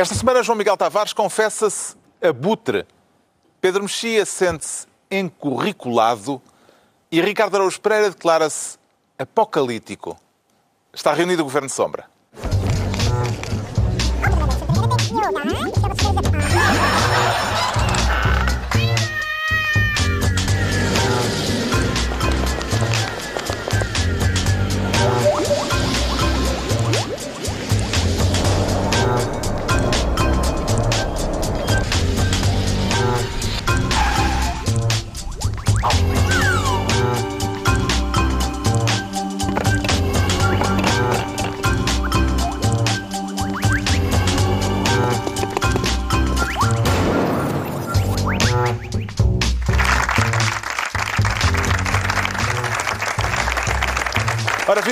Esta semana, João Miguel Tavares confessa-se abutre. Pedro Mexia sente-se encurriculado e Ricardo Araújo Pereira declara-se apocalíptico. Está reunido o Governo de Sombra.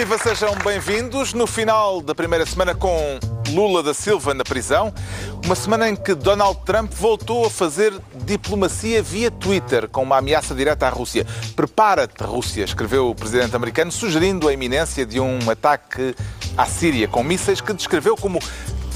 Viva, sejam bem-vindos no final da primeira semana com Lula da Silva na prisão. Uma semana em que Donald Trump voltou a fazer diplomacia via Twitter com uma ameaça direta à Rússia. Prepara-te, Rússia, escreveu o presidente americano, sugerindo a iminência de um ataque à Síria com mísseis que descreveu como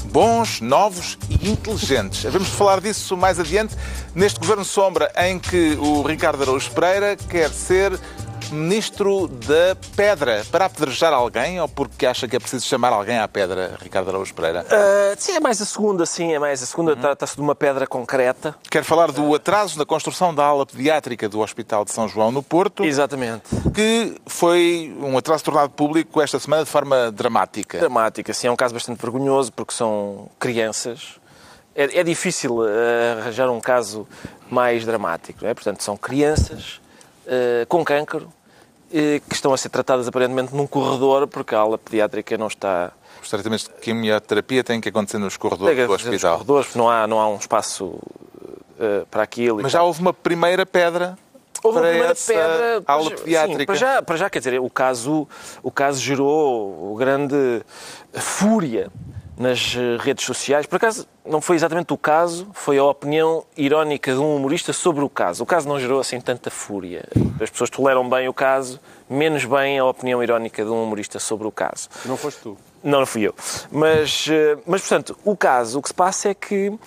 bons, novos e inteligentes. De falar disso mais adiante neste Governo Sombra em que o Ricardo Araújo Pereira quer ser ministro da Pedra para apedrejar alguém ou porque acha que é preciso chamar alguém à pedra, Ricardo Araújo Pereira? Uh, sim, é mais a segunda, sim, é mais a segunda. Uhum. Trata-se de uma pedra concreta. Quer falar do atraso na construção da ala pediátrica do Hospital de São João no Porto. Exatamente. Que foi um atraso tornado público esta semana de forma dramática. Dramática, sim. É um caso bastante vergonhoso porque são crianças. É, é difícil uh, arranjar um caso mais dramático, não é? Portanto, são crianças uh, com cancro, que estão a ser tratadas aparentemente num corredor, porque a ala pediátrica não está. Os tratamentos de quimioterapia têm que acontecer nos corredores do hospital. Nos corredores, não há, não há um espaço uh, para aquilo. Mas já houve uma primeira pedra Houve para uma primeira pedra. aula pediátrica. Sim, para, já, para já, quer dizer, o caso, o caso gerou grande fúria nas eh, redes sociais. Por acaso, não foi exatamente o caso, foi a opinião irónica de um humorista sobre o caso. O caso não gerou assim tanta fúria. As pessoas toleram bem o caso, menos bem a opinião irónica de um humorista sobre o caso. Não foste tu? Não, não fui eu. Mas, eh, mas portanto, o caso, o que se passa é que uh,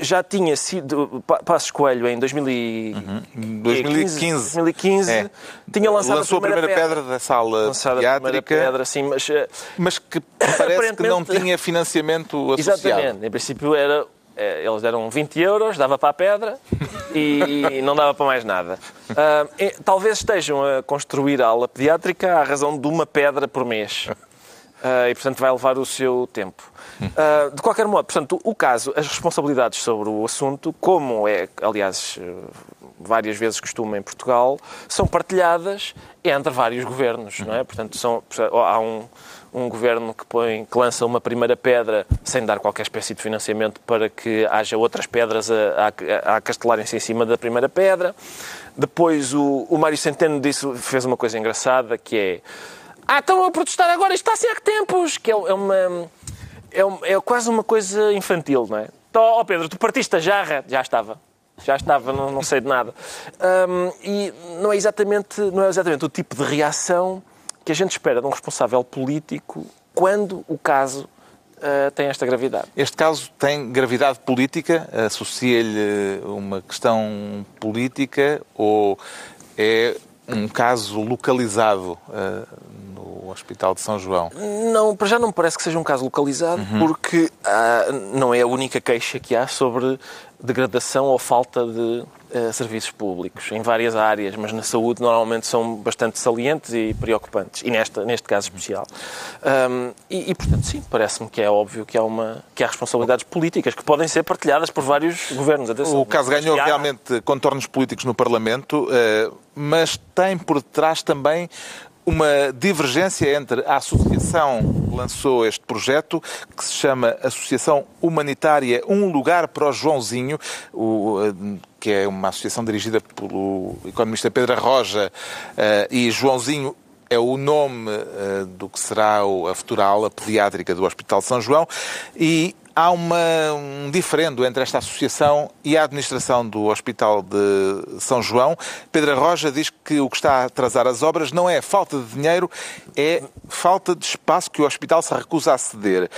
já tinha sido. Passos Coelho em 2015. Uhum. 2015. 2015 é. tinha lançado Lançou a primeira, a primeira pedra, pedra da sala lançado pediátrica. A primeira pedra, sim, mas, eh, mas que parece que não tinha financiamento associado. Exatamente. Em princípio era eh, eles deram 20 euros, dava para a pedra e, e não dava para mais nada. Uh, talvez estejam a construir a aula pediátrica à razão de uma pedra por mês. Uh, e, portanto, vai levar o seu tempo. Uh, de qualquer modo, portanto, o caso, as responsabilidades sobre o assunto, como é, aliás, várias vezes costuma em Portugal, são partilhadas entre vários governos, não é? Portanto, são, há um, um governo que, põe, que lança uma primeira pedra sem dar qualquer espécie de financiamento para que haja outras pedras a, a, a castelarem-se em cima da primeira pedra. Depois, o, o Mário Centeno disse, fez uma coisa engraçada, que é ah, estão a protestar agora, isto está assim há tempos! Que é, é uma. É, é, quase uma coisa infantil, não é? Ó oh, Pedro, tu partiste a jarra? Já estava. Já estava, não, não sei de nada. Um, e não é, exatamente, não é exatamente o tipo de reação que a gente espera de um responsável político quando o caso uh, tem esta gravidade. Este caso tem gravidade política? Associa-lhe uma questão política ou é um caso localizado uh, Hospital de São João? Não, para já não me parece que seja um caso localizado, uhum. porque uh, não é a única queixa que há sobre degradação ou falta de uh, serviços públicos em várias áreas, mas na saúde normalmente são bastante salientes e preocupantes, e nesta, neste caso especial. Um, e, e, portanto, sim, parece-me que é óbvio que há, uma, que há responsabilidades políticas que podem ser partilhadas por vários governos. Atenção, o caso ganhou realmente contornos políticos no Parlamento, uh, mas tem por detrás também uma divergência entre a associação que lançou este projeto, que se chama Associação Humanitária Um Lugar para o Joãozinho, o, eh, que é uma associação dirigida pelo economista Pedro Roja, eh, e Joãozinho é o nome uh, do que será a futura aula pediátrica do Hospital São João e há uma, um diferendo entre esta associação e a administração do Hospital de São João. Pedro Roja diz que o que está a atrasar as obras não é falta de dinheiro, é falta de espaço que o hospital se recusa a ceder.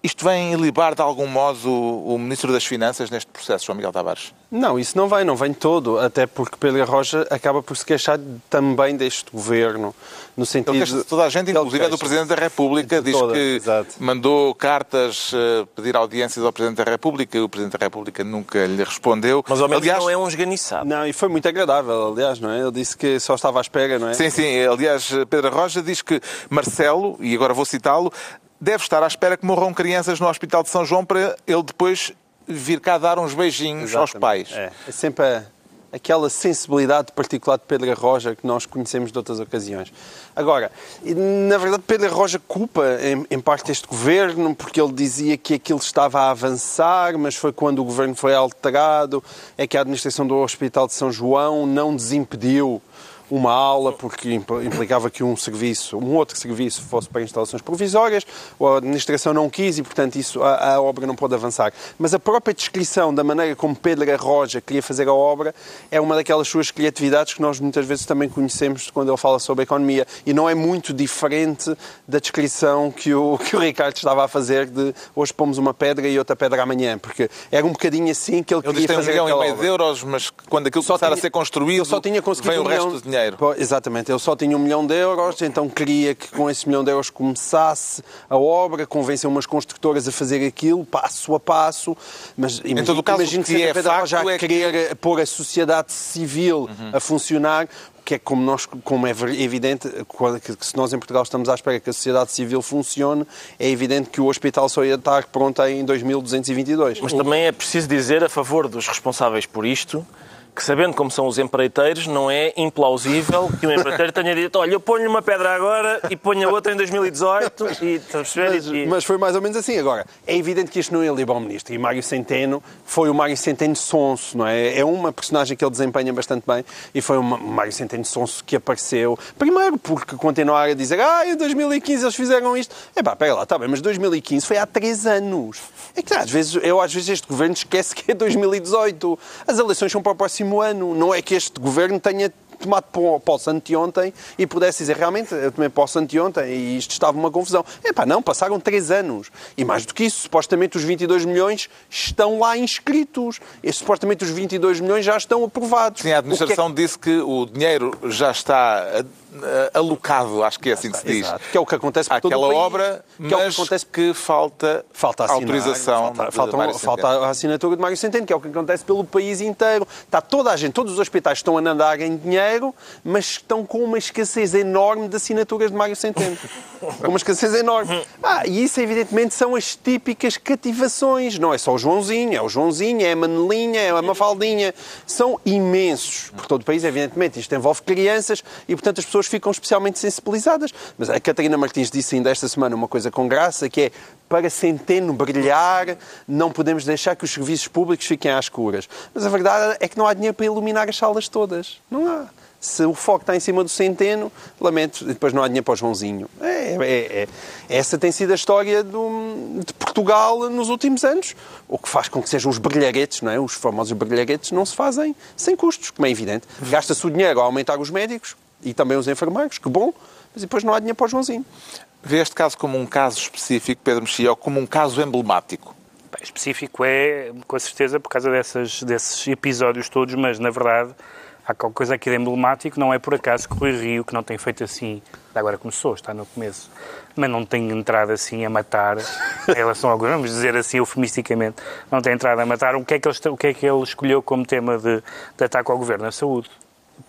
Isto vem ilibar de algum modo o Ministro das Finanças neste processo, João Miguel Tavares? Não, isso não vem, não vem todo, até porque Pedro Rocha acaba por se queixar também deste governo, no sentido... Ele queixa toda a gente, inclusive é do Presidente da República, diz toda, que exato. mandou cartas uh, pedir audiências ao Presidente da República e o Presidente da República nunca lhe respondeu. Mas ao menos aliás, não é um esganiçado. Não, e foi muito agradável, aliás, não é? Ele disse que só estava à espera, não é? Sim, sim, aliás, Pedro Rocha diz que Marcelo, e agora vou citá-lo, deve estar à espera que morram crianças no Hospital de São João para ele depois vir cá dar uns beijinhos Exatamente. aos pais. É, é sempre a, aquela sensibilidade particular de Pedro Roja que nós conhecemos de outras ocasiões. Agora, na verdade, Pedro Roja culpa em, em, parte este governo porque ele dizia que aquilo estava a avançar, mas foi quando o governo foi alterado, é que a administração do Hospital de São João não desimpediu uma aula porque implicava que um serviço, um outro serviço fosse para instalações provisórias, a administração não quis e, portanto, isso, a, a obra não pode avançar. Mas a própria descrição da maneira como Pedro Arroja queria fazer a obra é uma daquelas suas criatividades que nós muitas vezes também conhecemos quando ele fala sobre a economia. E não é muito diferente da descrição que o, que o Ricardo estava a fazer de hoje pomos uma pedra e outra pedra amanhã, porque era um bocadinho assim que ele, ele queria fazer um milhão e meio de euros, mas quando aquilo só começar tinha, a ser construído, só tinha conseguido vem um o resto do dinheiro dinheiro. Exatamente, eu só tinha um milhão de euros, então queria que com esse milhão de euros começasse a obra, convencer umas construtoras a fazer aquilo, passo a passo, mas em todo caso, imagino que, que é facto já é querer que... pôr a sociedade civil uhum. a funcionar, que é como, nós, como é evidente, que se nós em Portugal estamos à espera que a sociedade civil funcione, é evidente que o hospital só ia estar pronto em 2222. Mas também é preciso dizer a favor dos responsáveis por isto que sabendo como são os empreiteiros, não é implausível que o empreiteiro tenha dito olha, eu ponho-lhe uma pedra agora e ponho a outra em 2018 e... Mas, e... mas foi mais ou menos assim. Agora, é evidente que isto não é libar ao ministro. E Mário Centeno foi o Mário Centeno sonso, não é? É uma personagem que ele desempenha bastante bem e foi o Mário Centeno sonso que apareceu. Primeiro porque continuar a dizer ah, em 2015 eles fizeram isto. É pá, pega lá, está bem, mas 2015 foi há três anos. É que às vezes, eu às vezes este governo esquece que é 2018. As eleições são para o próximo próximo ano. Não é que este governo tenha tomado posse anteontem e pudesse dizer realmente eu tomei posse anteontem e isto estava uma confusão. Epá, não, passaram três anos. E mais do que isso, supostamente os 22 milhões estão lá inscritos. E supostamente os 22 milhões já estão aprovados. Sim, a administração que é... disse que o dinheiro já está alocado, acho que é assim que se diz. Exato. Que é o que acontece por todo país. obra, mas que, é o que, acontece... que falta, falta assinar, autorização. Falta, falta, falta, a assinatura de Mário Centeno, que é o que acontece pelo país inteiro. Está toda a gente, todos os hospitais estão a nadar em dinheiro, mas estão com uma escassez enorme de assinaturas de Mário Centeno. com uma escassez enorme. Ah, e isso, evidentemente, são as típicas cativações. Não é só o Joãozinho, é o Joãozinho, é a Manelinha, é a Mafaldinha. São imensos por todo o país, evidentemente. Isto envolve crianças e, portanto, as pessoas ficam especialmente sensibilizadas. Mas a Catarina Martins disse ainda esta semana uma coisa com graça, que é para Centeno brilhar, não podemos deixar que os serviços públicos fiquem às escuras. Mas a verdade é que não há dinheiro para iluminar as salas todas. Não há. Se o foco está em cima do centeno, lamento, depois não há dinheiro para o Joãozinho. É, é, é. Essa tem sido a história do, de Portugal nos últimos anos, o que faz com que sejam os brilharetes, não é? Os famosos brilharetes não se fazem sem custos, como é evidente. Gasta-se o dinheiro a aumentar os médicos, e também os enfermeiros, que bom, mas depois não há dinheiro para o Joãozinho. Vê este caso como um caso específico, Pedro Mexia, ou como um caso emblemático? Bem, específico é, com certeza, por causa dessas, desses episódios todos, mas na verdade há qualquer coisa aqui de emblemático, não é por acaso que o Rui Rio, que não tem feito assim, agora começou, está no começo, mas não tem entrado assim a matar, em relação ao governo, vamos dizer assim eufemisticamente, não tem entrado a matar, o que é que ele, o que é que ele escolheu como tema de, de ataque ao governo? A saúde.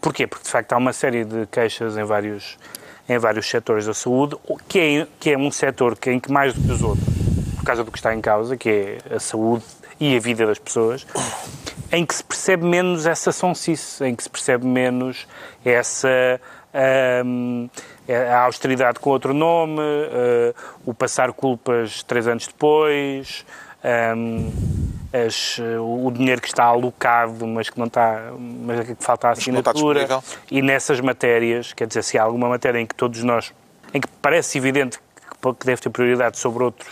Porquê? Porque, de facto, há uma série de queixas em vários, em vários setores da saúde, que é, que é um setor que, em que, mais do que os outros, por causa do que está em causa, que é a saúde e a vida das pessoas, em que se percebe menos essa sonsice, em que se percebe menos essa... Um, a austeridade com outro nome, uh, o passar culpas três anos depois, um, as, o dinheiro que está alocado, mas que não está, mas que falta a assinatura. E nessas matérias, quer dizer, se há alguma matéria em que todos nós, em que parece evidente que deve ter prioridade sobre outros,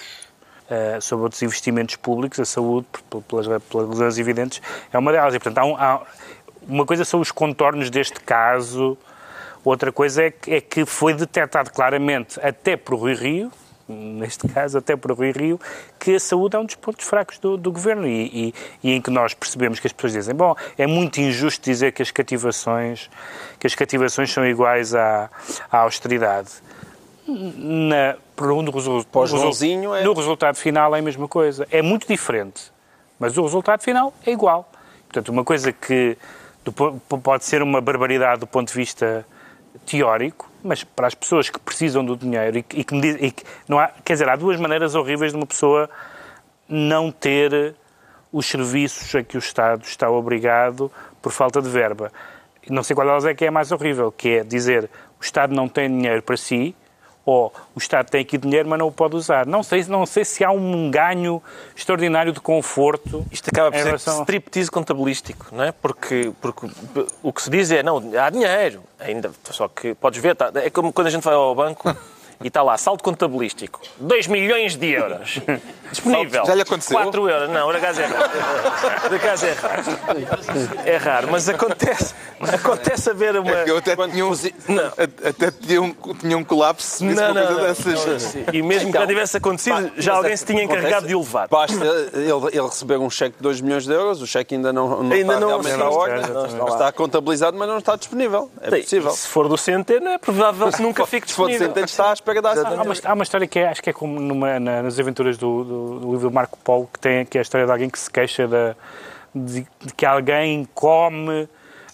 uh, sobre outros investimentos públicos, a saúde, pelas, pelas razões evidentes, é uma delas. E, portanto, há, um, há uma coisa são os contornos deste caso, outra coisa é que, é que foi detectado claramente, até por Rui Rio, neste caso até por Rui Rio, que a saúde é um dos pontos fracos do, do governo e, e, e, em que nós percebemos que as pessoas dizem, bom, é muito injusto dizer que as cativações, que as cativações são iguais à, à austeridade. Na, por um, no, no, é... no resultado final é a mesma coisa. É muito diferente, mas o resultado final é igual. Portanto, uma coisa que do, pode ser uma barbaridade do ponto de vista teórico, mas para as pessoas que precisam do dinheiro e, e que, diz, e que não há, quer dizer, há duas maneiras horríveis de uma pessoa não ter os serviços a que o Estado está obrigado por falta de verba. Não sei qual delas é que é mais horrível, que é dizer o Estado não tem dinheiro para si, ou o Estado tem aqui dinheiro, mas não o pode usar. Não sei, não sei se há um ganho extraordinário de conforto. Isto acaba por ser relação... striptease contabilístico, não é? Porque, porque o que se diz é, não, há dinheiro, ainda, só que podes ver, tá, é como quando a gente vai ao banco e está lá, saldo contabilístico, 2 milhões de euros. Disponível. Já lhe aconteceu? 4 euros. Não, por acaso é raro. Por acaso é raro. É raro, mas acontece, acontece haver uma... É eu até tinha um, não. até tinha um, tinha um colapso não, não, coisa não, dessas. Não, e mesmo então, que não tivesse acontecido, já alguém se tinha encarregado de o levar. Basta ele, ele receber um cheque de 2 milhões de euros, o cheque ainda não, não ainda está não, realmente à ordem, está, está contabilizado, mas não está disponível. É possível. Se for do Centeno, é provável que nunca fique disponível. Se for do Centeno, está à espera da há uma, há uma história que é, acho que é como numa, na, nas aventuras do, do, do, livro Marco Polo, que, tem, que é a história de alguém que se queixa de, de que alguém come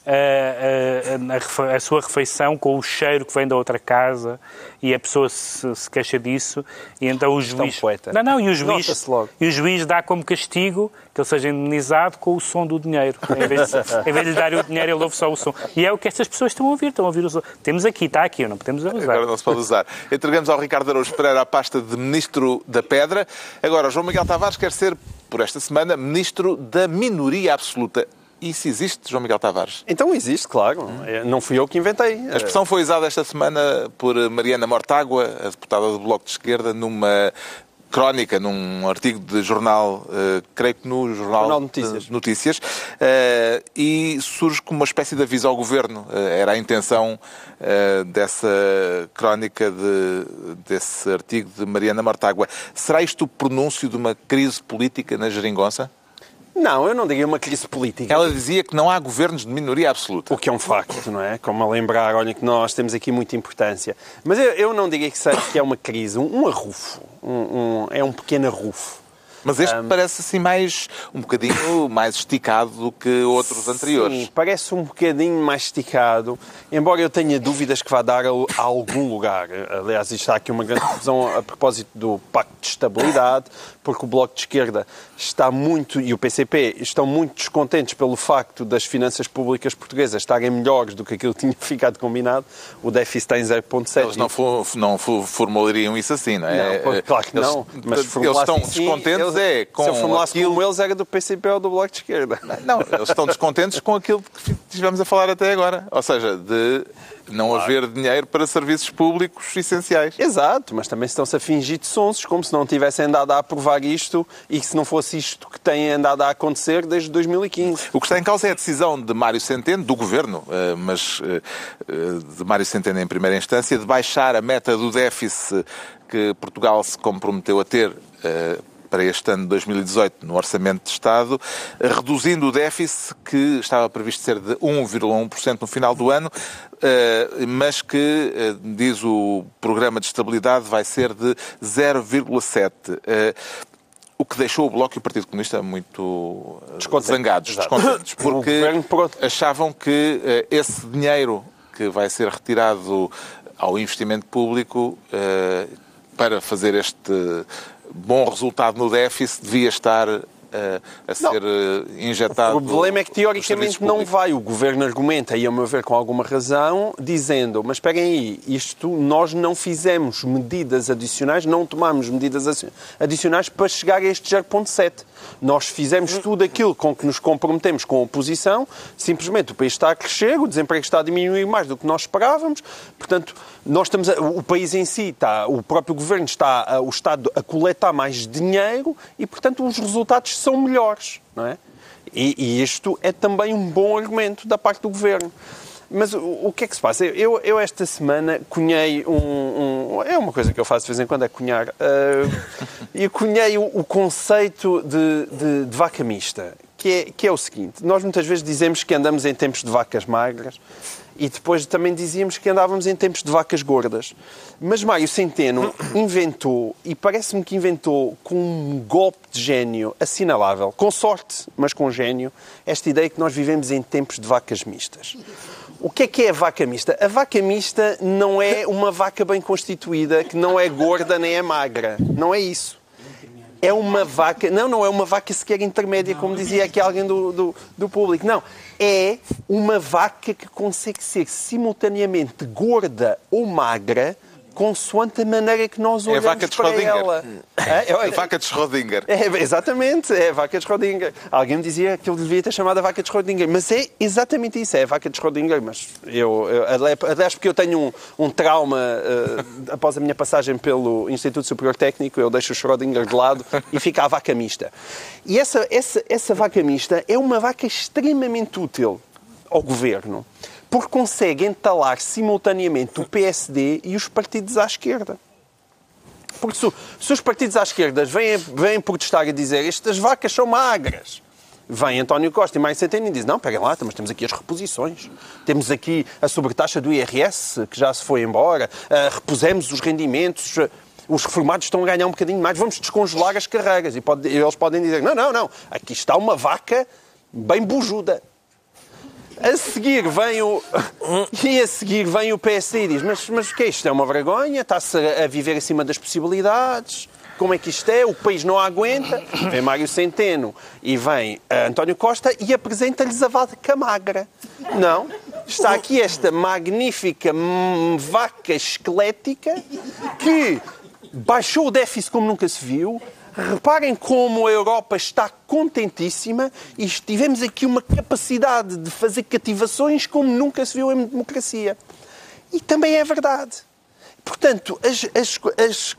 a, a, a, sua refeição com o cheiro que vem da outra casa e a pessoa se, se queixa disso e então o juiz... Não, não, e o juiz, e o juiz dá como castigo que ele seja indemnizado com o som do dinheiro. Em vez, de, em vez de lhe dar o dinheiro, ele ouve só o som. E é o que estas pessoas estão a ouvir, estão a ouvir o som. Temos aqui, está aqui, não podemos usar. Agora não se pode usar. Entregamos ao Ricardo Araújo Pereira a pasta de Ministro da Pedra. Agora, João Miguel Tavares quer ser, por esta semana, Ministro da Minoria Absoluta. Isso existe, João Miguel Tavares? Então existe, claro. É, não fui eu que inventei. A expressão foi usada esta semana por Mariana Mortágua, a deputada do Bloco de Esquerda, numa crónica num artigo de jornal, uh, creio que no Jornal, jornal Notícias, Notícias uh, e surge como uma espécie de aviso ao Governo. Uh, era a intenção dessa crónica, de, desse artigo de Mariana Mortágua. Será isto o pronúncio de uma crise política na geringonça? Não, eu não diria uma crise política. Ela dizia que não há governos de minoria absoluta. O que é um facto, não é? Como a lembrar, olha que nós temos aqui muita importância. Mas eu, eu não diria que, seja, que é uma crise, um, um arrufo. Um, um, é um pequeno arrufo. Mas este um, parece assim mais um bocadinho mais esticado do que outros anteriores. Sim, parece um bocadinho mais esticado, embora eu tenha dúvidas que vá dar a, a algum lugar. Aliás, está aqui uma grande confusão a propósito do Pacto de Estabilidade, porque o Bloco de Esquerda está muito, e o PCP, estão muito descontentes pelo facto das finanças públicas portuguesas estarem melhores do que aquilo que tinha ficado combinado. O déficit está em 0,7. Eles não, for, não formulariam isso assim, não é? Não, claro que não. Mas eles estão descontentes eles, é com Se eu formulasse aquilo... como eles, era do PCP ou do Bloco de Esquerda. Não, eles estão descontentes com aquilo que estivemos a falar até agora. Ou seja, de não claro. haver dinheiro para serviços públicos essenciais. Exato, mas também estão-se a fingir de sonsos, como se não tivessem andado a aprovar isto e que se não fosse isto que tem andado a acontecer desde 2015. O que está em causa é a decisão de Mário Centeno, do Governo, eh, mas eh, eh, de Mário Centeno em primeira instância, de baixar a meta do déficit que Portugal se comprometeu a ter para este ano de 2018 no Orçamento de Estado, reduzindo o déficit que estava previsto ser de 1,1% no final do ano, eh, mas que, eh, diz o Programa de Estabilidade, vai ser de 0,7%. Eh, o que deixou o Bloco e o Partido Comunista muito Descontente. zangados, descontentes, porque achavam que esse dinheiro que vai ser retirado ao investimento público para fazer este bom resultado no déficit devia estar eh, a ser não. Eh, injetado. O problema é que, teoricamente, não vai. O governo argumenta, e a meu ver com alguma razão, dizendo: mas esperem aí, isto nós não fizemos medidas adicionais, não tomamos medidas adicionais para chegar a este 0,7. Nós fizemos tudo aquilo com que nos comprometemos com a oposição, simplesmente o país está a crescer, o desemprego está a diminuir mais do que nós esperávamos, portanto, nós estamos a, o país em si está, o próprio governo está, a, o Estado a coletar mais dinheiro e, portanto, os resultados são melhores, não é? E, e isto é também um bom argumento da parte do governo. Mas o, o que é que se passa? Eu, eu esta semana cunhei um, um- É uma coisa que eu faço de vez em quando, é cunhar. Uh, e cunhei o, o conceito de, de- de vaca mista, que é, que é o seguinte: nós muitas vezes dizemos que andamos em tempos de vacas magras e depois também dizíamos que andávamos em tempos de vacas gordas. Mas Mário Centeno inventou, e parece-me que inventou com um golpe de gênio assinalável, com sorte, mas com gênio, esta ideia que nós vivemos em tempos de vacas mistas. O que é que é a vaca mista? A vaca mista não é uma vaca bem constituída, que não é gorda nem é magra. Não é isso. É uma vaca. Não, não é uma vaca sequer intermédia, como dizia aqui alguém do, do, do público. Não. É uma vaca que consegue ser simultaneamente gorda ou magra, consoante a maneira que nós É a olhamos vaca de para ela. É, é, A vaca de Schrödinger. é, exatamente, é a vaca de Schrödinger. Alguém me dizia que eu devia ter chamado a vaca de Schrödinger, mas é exatamente isso, é a vaca de Schrödinger. Mas eu, eu aliás, porque eu tenho um, um trauma eh, após a minha passagem pelo Instituto Superior Técnico, eu deixo o Schrödinger de lado e fica a vaca mista. E essa, essa, essa vaca mista é uma vaca extremamente útil ao governo, porque consegue entalar simultaneamente o PSD e os partidos à esquerda. Porque se, se os partidos à esquerda vêm, vêm protestar e dizer estas vacas são magras, vem António Costa e mais Centeno e diz não, peguem lá, mas temos aqui as reposições. Temos aqui a sobretaxa do IRS, que já se foi embora, ah, repusemos os rendimentos, os reformados estão a ganhar um bocadinho mais, vamos descongelar as carreiras. E pode- eles podem dizer, não, não, não, aqui está uma vaca bem bujuda. A seguir vem o. E a seguir vem o PSD e diz: Mas, mas o que é isto? É uma vergonha? Está-se a viver acima das possibilidades? Como é que isto é? O país não aguenta. Vem Mário Centeno e vem eh, António Costa e apresenta-lhes a vaca magra. Não. Está aqui esta magnífica vaca esquelética que baixou o déficit como nunca se viu. Reparem como a Europa está contentíssima e tivemos aqui uma capacidade de fazer cativações como nunca se viu em democracia. E também é verdade. Portanto, as- as- as-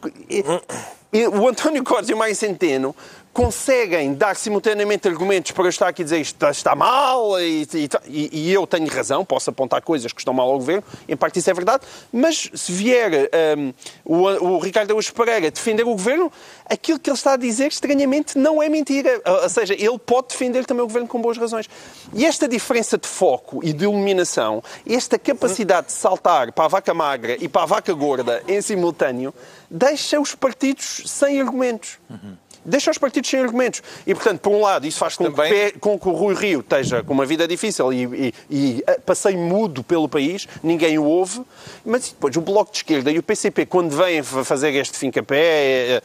e- o António Costa e o Centeno conseguem dar simultaneamente argumentos para eu estar aqui a dizer isto está, mal e, e- e eu tenho razão, posso apontar coisas que estão mal ao governo, em parte isso é verdade, mas se vier hum, o, o Ricardo Araújo Pereira defender o governo, aquilo que ele está a dizer estranhamente não é mentira. Ou seja, ele pode defender também o governo com boas razões. E esta diferença de foco e de iluminação, esta capacidade de saltar para a vaca magra e para a vaca gorda em simultâneo, deixa os partidos sem argumentos. Deixa os partidos sem argumentos. E, portanto, por um lado, isso faz com, Também- que, com que o Rui Rio esteja com uma vida difícil e, e, e eh, passeie mudo pelo país, ninguém o ouve, mas depois o Bloco de Esquerda e o PCP, quando vêm fa- fazer este fim-capé, eh,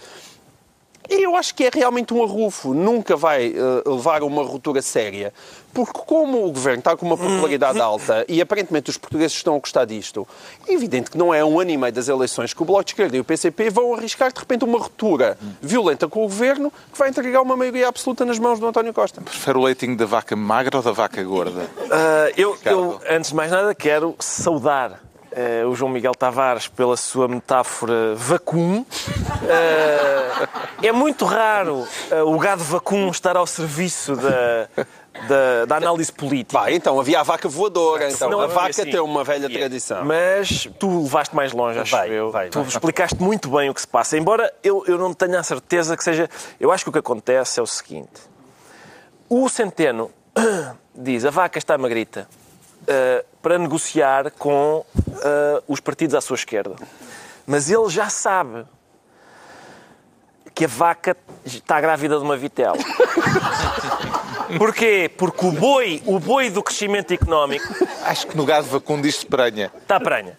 eu acho que é realmente um arrufo. Nunca vai eh, levar a uma ruptura séria. Porque como o governo está com uma popularidade alta e aparentemente os portugueses estão a gostar disto, é evidente que não é um ano e meio das eleições que o Bloco de Esquerda e o PCP vão arriscar de repente uma ruptura violenta com o governo que vai entregar uma maioria absoluta nas mãos do António Costa. Prefere o leitinho da vaca magra ou da vaca gorda? Ah, eu, eu, antes de mais nada, quero saudar eh, o João Miguel Tavares pela sua metáfora vacum. Ah, é muito raro ah, o gado vacum estar ao serviço da, da, da análise política. Vai, então havia a vaca voadora. Então, Senão a vaca sim. tem uma velha Yeah. tradição. Mas tu levaste mais longe, acho Vai, eu. vai, tu vai. explicaste muito bem o que se passa. Embora eu, eu não tenha a certeza que seja. Eu acho que o que acontece é o seguinte: o Centeno diz a vaca está magrita eh, para negociar com eh, os partidos à sua esquerda. Mas ele já sabe que a vaca está grávida de uma vitela. Porquê? Porque o boi, o boi do crescimento económico Acho que no gado vacuno diz-se pranha. Está pranha.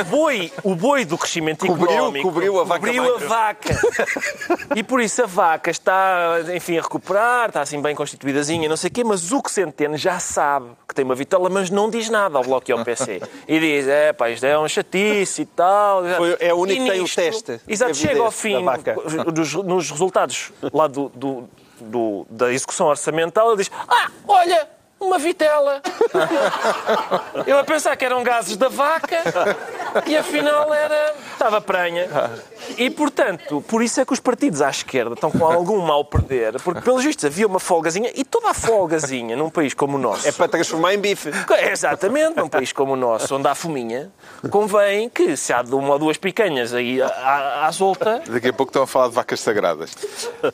O boi, o boi do crescimento Cobriu- económico cobriu a vaca cobriu a vaca. E por isso a vaca está, enfim, a recuperar, está assim bem constituídazinha, não sei o quê, mas o que Centeno já sabe que tem uma vitola, mas não diz nada ao Bloco e ao PC. E diz, é pá, isto é um chatice e tal. Foi- é o único que tem o teste. Exato, chega ao fim, dos- nos resultados lá do, do- do- da execução orçamental, ele diz, ah, olha, uma vitela. Eu a pensar que eram gases da vaca e afinal era. estava pranha. E, portanto, por isso é que os partidos à esquerda estão com algum mal perder, porque, pelos vistos, havia uma folgazinha, e toda a folgazinha num país como o nosso... É para transformar em bife. É, exatamente, num país como o nosso, onde há fominha, convém que se há de uma ou duas picanhas aí à, à solta, Daqui a pouco estão a falar de vacas sagradas.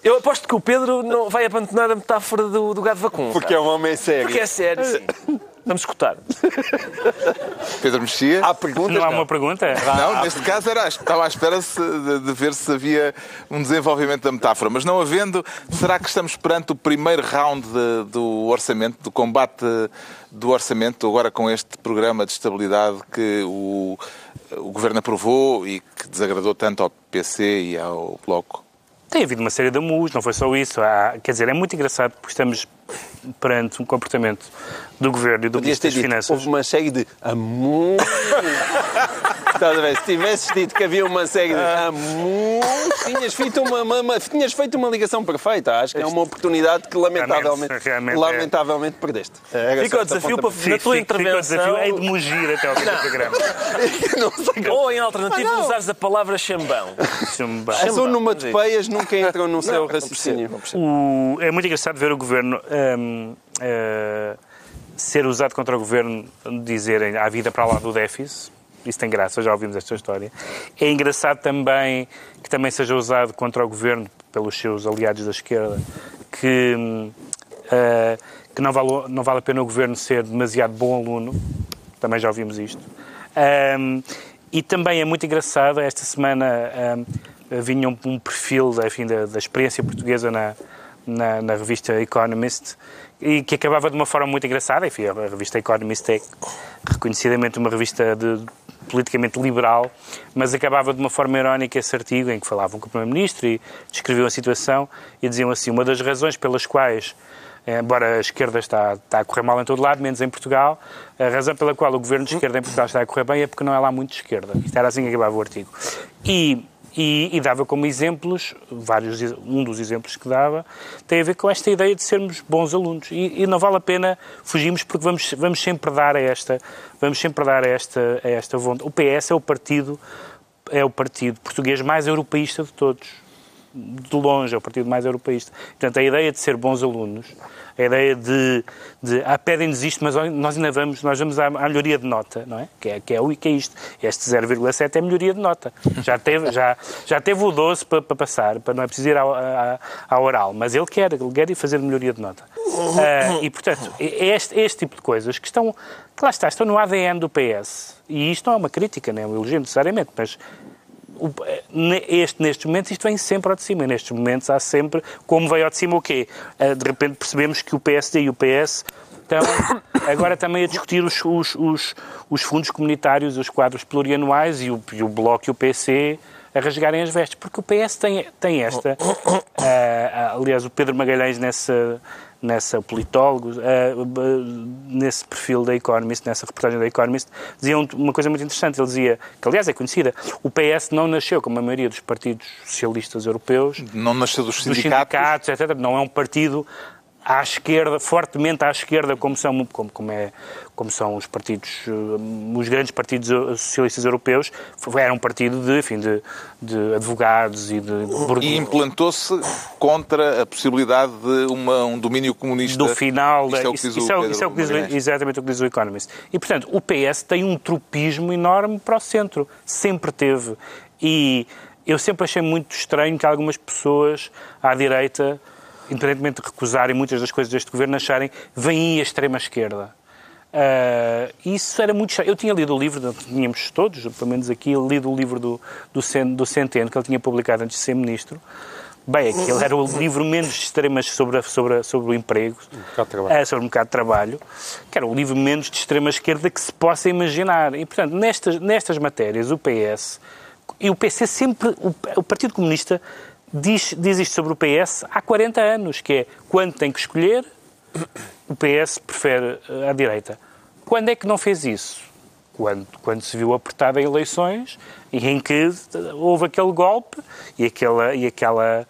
eu aposto que o Pedro não vai abandonar a metáfora do, do gado vacum. Porque é um homem sério. Porque é sério, sim. Vamos escutar. Pedro Mexia? Há perguntas? Não há uma pergunta? Não, neste caso era, estava à espera de, de ver se havia um desenvolvimento da metáfora. Mas não havendo, será que estamos perante o primeiro round de- do orçamento, do combate do orçamento, agora com este programa de estabilidade que o, o Governo aprovou e que desagradou tanto ao PC e ao Bloco? Tem havido uma série de amus, não foi só isso. Há- quer dizer, é muito engraçado porque estamos perante um comportamento do Governo e do Podias Ministro das dito, Finanças. houve uma série de amor. Estás a ver? Se tivesses dito que havia uma série de amor, tinhas feito uma, uma- uma- tinhas feito uma ligação perfeita. Acho que é uma oportunidade que lamentavelmente, Realmente, realmente é. lamentavelmente perdeste. Era Fica só o desafio para, ponta- na tua Fica- fica o intervenção... desafio, hei de mugir até ao fim do programa. Não sei Ou, em alternativa, usares a palavra chambão. Deixa-me bem. As onomatopeias nunca entram no seu raciocínio. O- é muito engraçado ver o governo hum, eh, ser usado contra o governo dizerem há vida para lá do déficit. Isso tem graça, já ouvimos esta história. É engraçado também que também seja usado contra o governo pelos seus aliados da esquerda que, eh, que não, vale, não vale a pena o governo ser demasiado bom aluno. Também já ouvimos isto. Hum, e também é muito engraçado, esta semana hum, vinha um, um perfil enfim, da, da experiência portuguesa na, na, na revista Economist e que acabava de uma forma muito engraçada. Enfim, a revista Economist é reconhecidamente uma revista de, politicamente liberal, mas acabava de uma forma irónica esse artigo em que falavam com o Primeiro-Ministro e descreviam a situação e diziam assim: uma das razões pelas quais embora a esquerda está, está a correr mal em todo lado, menos em Portugal, a razão pela qual o governo de esquerda em Portugal está a correr bem é porque não é lá muito de esquerda. Isto era assim que acabava o artigo. E, e, e dava como exemplos, vários, um dos exemplos que dava, tem a ver com esta ideia de sermos bons alunos. E, e não vale a pena fugirmos porque vamos, vamos sempre dar a esta, vamos sempre dar a esta, a esta vontade. O PS é o partido, é o partido português mais europeísta de todos de longe, é o partido mais europeísta. Portanto, a ideia de ser bons alunos, a ideia de, de ah, pedem-nos isto, mas nós ainda vamos, nós vamos à, melhoria de nota, não é? Que é, que é, o, que é isto. Este 0,7 é melhoria de nota. Já teve, já, já teve o 12 para, para passar, para não é preciso ir à, oral, mas ele quer, ele quer ir fazer melhoria de nota. Uh, e, portanto, é este, este tipo de coisas que estão, que lá está, estão no ADN do PS. E isto não é uma crítica, nem é um elogio necessariamente, mas este, nestes momentos isto vem sempre ao de cima. Nestes momentos há sempre, como veio ao de cima o quê? De repente percebemos que o PSD e o PS estão agora também a discutir os, os, os, os fundos comunitários, os quadros plurianuais e o, e o Bloco e o PC a rasgarem as vestes. Porque o PS tem, tem esta... Uh, aliás, o Pedro Magalhães nessa nessa politólogo, uh, nesse perfil da Economist, nessa reportagem da Economist, dizia uma coisa muito interessante. Ele dizia, que aliás é conhecida, o PS não nasceu, como a maioria dos partidos socialistas europeus, não nasceu dos sindicatos, dos sindicatos etc. Não é um partido à esquerda, fortemente à esquerda, como são, como, como é, como são os partidos, os grandes partidos socialistas europeus, era um partido de, enfim, de, de advogados e de... E implantou-se contra a possibilidade de uma, um domínio comunista. Do final... Isto é o que diz isso, o é, isso é o que diz, exatamente o que diz o Economist. E, portanto, o PS tem um tropismo enorme para o centro. Sempre teve. E eu sempre achei muito estranho que algumas pessoas à direita independentemente de recusarem muitas das coisas deste governo, acharem vem a extrema-esquerda. Uh, isso era muito Eu tinha lido o livro, tínhamos todos, pelo menos aqui, lido o livro do, do, do Centeno, que ele tinha publicado antes de ser ministro. Bem, aquele era o livro menos de extremas sobre, a, sobre, a, sobre o emprego, o sobre o mercado de trabalho, que era o livro menos de extrema-esquerda que se possa imaginar. E, portanto, nestas, nestas matérias, o PS e o PC sempre, o, o Partido Comunista diz, diz isto sobre o PS há 40 anos, que é quando tem que escolher, o PS prefere a direita. Quando é que não fez isso? Quando, quando se viu apertado em eleições e em que houve aquele golpe e aquela, e aquela,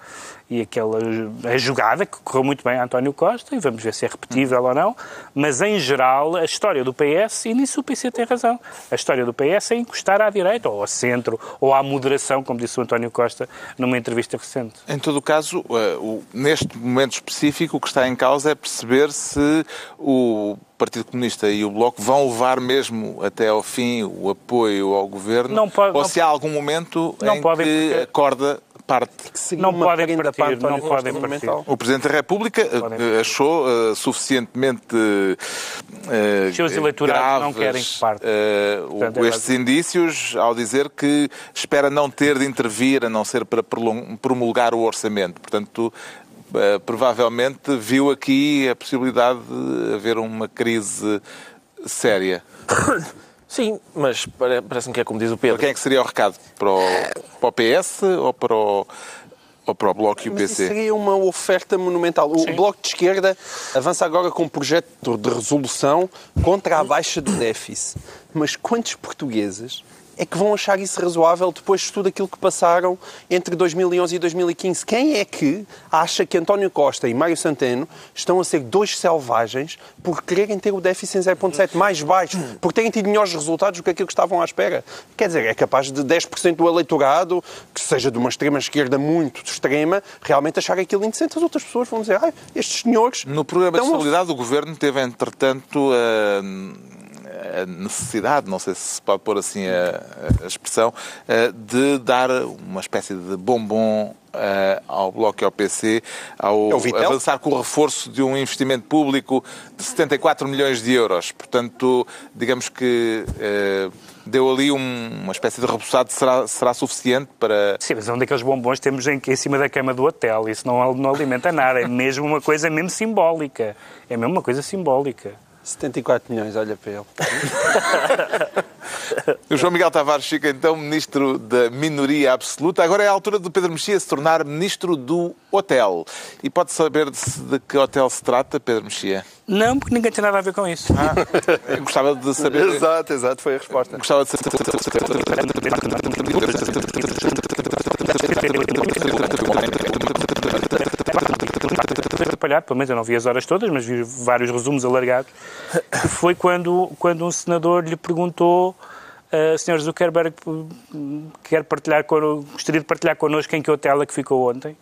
e aquela a jogada que correu muito bem a António Costa, e vamos ver se é repetível ou não, mas em geral a história do PS, e nisso o PC tem razão, a história do PS é encostar à direita, ou ao centro, ou à moderação, como disse o António Costa numa entrevista recente. Em todo o caso, uh, neste momento específico, o que está em causa é perceber se o Partido Comunista e o Bloco vão levar mesmo até ao fim o apoio ao governo, Não pode- ou não- se há algum momento Não em podem, que a corda parte. Seguir Não uma podem partir, não podem partir. O Presidente da República eh, achou eh, suficientemente uh, Os seus eleitorados não querem que parte. eh, o- Portanto, é estes indícios ao dizer que espera não ter de intervir, a não ser para promulgar o orçamento. Portanto, eh, provavelmente viu aqui a possibilidade de haver uma crise séria. Sim, mas pare- parece-me que é como diz o Pedro. Para quem é que seria o recado? Para o, para o PS ou para o, ou para o Bloco e o Mas isso PC? seria uma oferta monumental. O Bloco de Esquerda avança agora com um projeto de resolução contra a baixa do déficit. Mas quantos portugueses é que vão achar isso razoável depois de tudo aquilo que passaram entre 2011 e 2015? Quem é que acha que António Costa e Mário Centeno estão a ser dois selvagens por quererem ter o déficit em 0,7 mais baixo, por terem tido melhores resultados do que aquilo que estavam à espera? Quer dizer, é capaz de 10% do eleitorado, que seja de uma extrema-esquerda muito extrema, realmente achar aquilo indecente. As outras pessoas vão dizer, ah, estes senhores... No programa de estão a estabilidade, o Governo teve, entretanto, a, a necessidade, não sei se se pode pôr assim a, a expressão, eh, de dar uma espécie de bombom eh, ao Bloco e ao PC, ao É avançar com o reforço de um investimento público de 74 milhões de euros. Portanto, digamos que eh, deu ali um- uma espécie de rebuçado, será, será suficiente para... Sim, mas é um daqueles bombons que temos em, em cima da cama do hotel. Isso não, não alimenta nada. É mesmo uma coisa mesmo simbólica. É mesmo uma coisa simbólica. 74 milhões, olha para ele. O João Miguel Tavares fica então ministro da minoria absoluta. Agora é a altura do Pedro Mexia se tornar ministro do hotel. E pode saber de, de que hotel se trata, Pedro Mexia? Não, porque ninguém tem nada a ver com isso. Ah, eu gostava de saber. Exato, exato, foi a resposta. Gostava de saber. atrapalhado, pelo menos eu não vi as horas todas, mas vi vários resumos alargados, foi quando, quando um senador lhe perguntou uh, Sr. Zuckerberg quer partilhar con- gostaria de partilhar connosco em que hotel é que ficou ontem.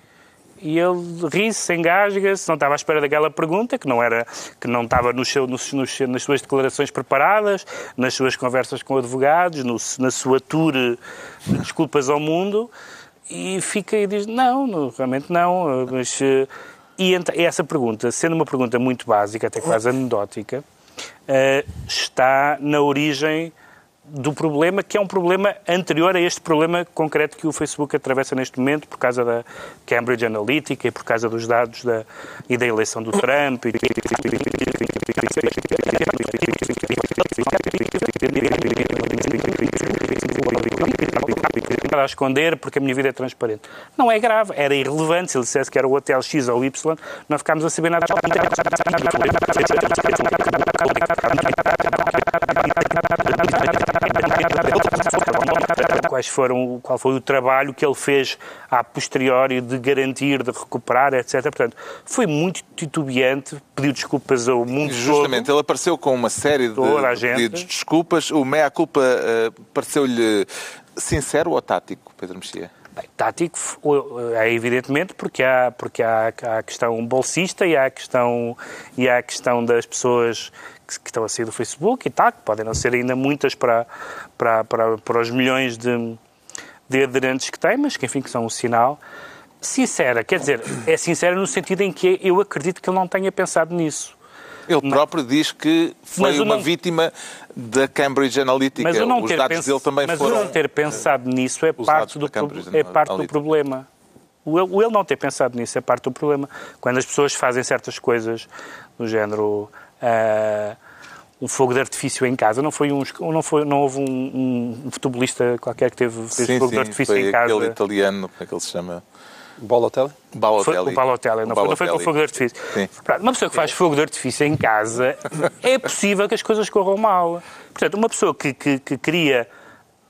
E ele ri-se, engasga-se, não estava à espera daquela pergunta, que não, era, que não estava no seu, nos- nos- nas suas declarações preparadas, nas suas conversas com advogados, no- na sua tour de desculpas ao mundo, e fica e diz, não, não, realmente não, mas... eh, E essa pergunta, sendo uma pergunta muito básica, até quase anedótica, eh, está na origem do problema, que é um problema anterior a este problema concreto que o Facebook atravessa neste momento, por causa da Cambridge Analytica e por causa dos dados da, e da eleição do Trump. Para esconder porque a minha vida é transparente. Não é grave, era irrelevante se ele dissesse que era o hotel X ou Y, não ficámos a saber nada. Quais foram, qual foi o trabalho que ele fez a posteriori de garantir, de recuperar, etc. Portanto, foi muito titubeante, pediu desculpas ao mundo Justamente, todo. ele apareceu com uma série de pedidos de desculpas. O meia-culpa eh, pareceu-lhe sincero ou tático, Pedro Mexia? Bem, tático é evidentemente porque há, porque há, há a questão bolsista e há a questão, e há a questão das pessoas que, que estão a sair do Facebook e tal, que podem não ser ainda muitas para, para, para, para os milhões de, de aderentes que têm, mas que enfim que são um sinal. Sincera, quer dizer, é sincera no sentido em que eu acredito que ele não tenha pensado nisso. Ele próprio diz que foi Mas uma não- vítima da Cambridge Analytica. Mas o não Os ter, dados dele também mas foram... não ter pensado nisso é parte, do, é parte do problema. O ele, o ele não ter pensado nisso é parte do problema. Quando as pessoas fazem certas coisas do género ah, um fogo de artifício em casa, não foi um, não foi, não houve um, um futebolista qualquer que teve fez Sim, fogo de sim, artifício foi em casa. aquele italiano, como é que ele se chama? Bola tele? Foi Balotelli. o Balotelli, não, foi, não foi com Balotelli. fogo de artifício. Sim. Uma pessoa que faz fogo de artifício em casa, é possível que as coisas corram mal. Portanto, uma pessoa que, que, que cria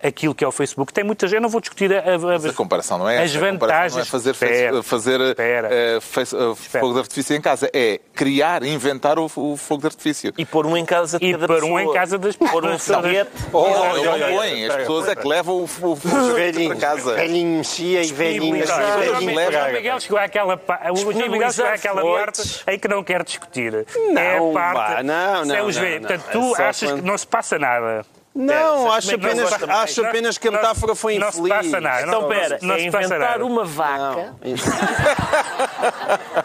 aquilo que é o Facebook. Tem muita gente, eu não vou discutir a, a, Mas a comparação não é as essa. Vantagens. não é fazer, Espera, fazer espera. eh, face- eh, fogo de artifício em casa. É criar, inventar o, o fogo de artifício. E pôr um em casa de E cada pôr um em casa das Pôr um pessoas. foguete. Não, ele olha, não olha, põe. As pessoas é que levam o, fogo para casa. velhinho mexia e velhinho mexia. O Miguel chegou àquela, pa- o João Miguel chegou àquela parte em que não quer discutir. Não, é a parte. não, é não, não, não. Portanto, É tu achas que não se passa nada. Não, É, acho não apenas, acho apenas que a metáfora foi Não infeliz. se passa nada. Então, não, pera, não é inventar uma vaca.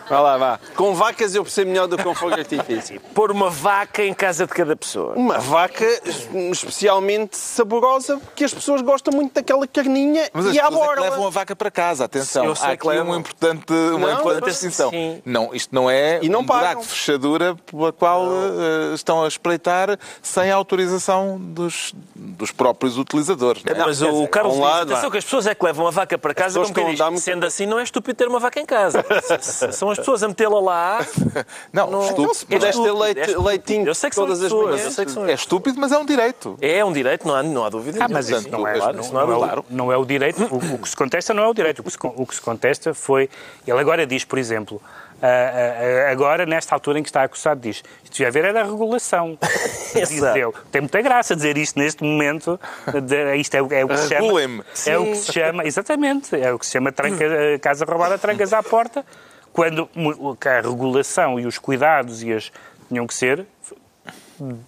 Vá lá, vá. Com vacas eu percebo melhor do que com fogo artifício. Pôr uma vaca em casa de cada pessoa. Uma vaca especialmente saborosa, porque as pessoas gostam muito daquela carninha Mas as e à pessoas é levam a vaca para casa. Atenção, Eu sei há que aqui levam. uma importante, uma Não, importante distinção. sim. Não, isto não é E não um pagam. buraco de fechadura pela qual eh, estão a espreitar sem autorização dos, dos próprios utilizadores. não é? Mas o dizer, Carlos um diz, lado, atenção vá. que as pessoas é que levam a vaca para casa, como a diz, sendo assim não é estúpido ter uma vaca em casa. São as pessoas a metê-la lá. Não, Não- estúpido, se pudesse ter leite, é estúpido. leitinho Eu sei que são todas as pessoas, manhãs. eu sei que são é estúpido, mas é um direito. É um direito, não há, não há dúvida. Ah, mas isso não é, Claro, não, não é o- dúvida. não é o direito. O, o que se contesta não é o direito. O que se, o que se contesta foi. Ele agora diz, por exemplo, agora, nesta altura em que está acusado, diz: isto devia haver era a regulação. Ele. Tem muita graça dizer isto neste momento. De, isto é, o- é o que se chama. É o que se chama, exatamente, é o que se chama tranca, eh, casa roubada, trancas à porta, quando a regulação e os cuidados e as tinham que ser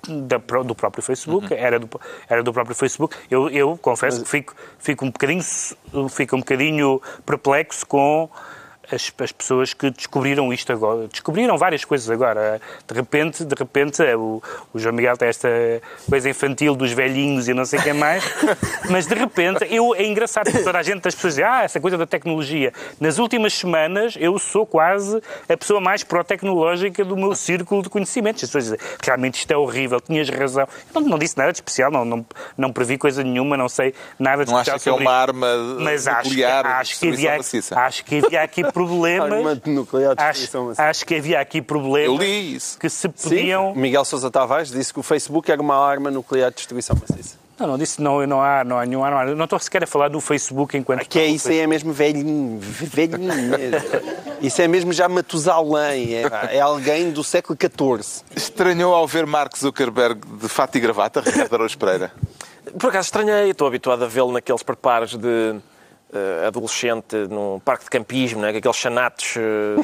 da do próprio Facebook, era, do, era do próprio Facebook. Eu, eu confesso que fico, fico, um bocadinho, fico um bocadinho perplexo com as, as pessoas que descobriram isto agora. Descobriram várias coisas agora. De repente, de repente, é o, o João Miguel tem esta coisa infantil dos velhinhos e não sei quem mais, mas de repente, eu, é engraçado que toda a gente, as pessoas dizem, ah, essa coisa da tecnologia. Nas últimas semanas, eu sou quase a pessoa mais pró-tecnológica do meu círculo de conhecimentos. As pessoas dizem, realmente isto é horrível, tinhas razão. Eu não, não disse nada de especial, não, não, não previ coisa nenhuma, não sei nada de Não especial acha que é uma isto. arma Mas acho que, nuclear de acho, que havia, acho que havia aqui problemas. nuclear de Acho, maciça. acho que havia aqui problemas Eu li isso. que se Sim, podiam. Miguel Sousa Tavares disse que o Facebook era uma arma nuclear de destruição maciça. Não, não disse, não, não há, não há nenhum. Não, há, não estou sequer a falar do Facebook enquanto. Que é isso aí é mesmo velhinho, velhinho mesmo. Isso é mesmo já Matusalém, é, é alguém do século XIV. Estranhou ao ver Mark Zuckerberg de fato e gravata, Ricardo Araújo Pereira? Por acaso estranhei, estou habituado a vê-lo naqueles preparos de adolescente num parque de campismo, né? aqueles chanatos eh,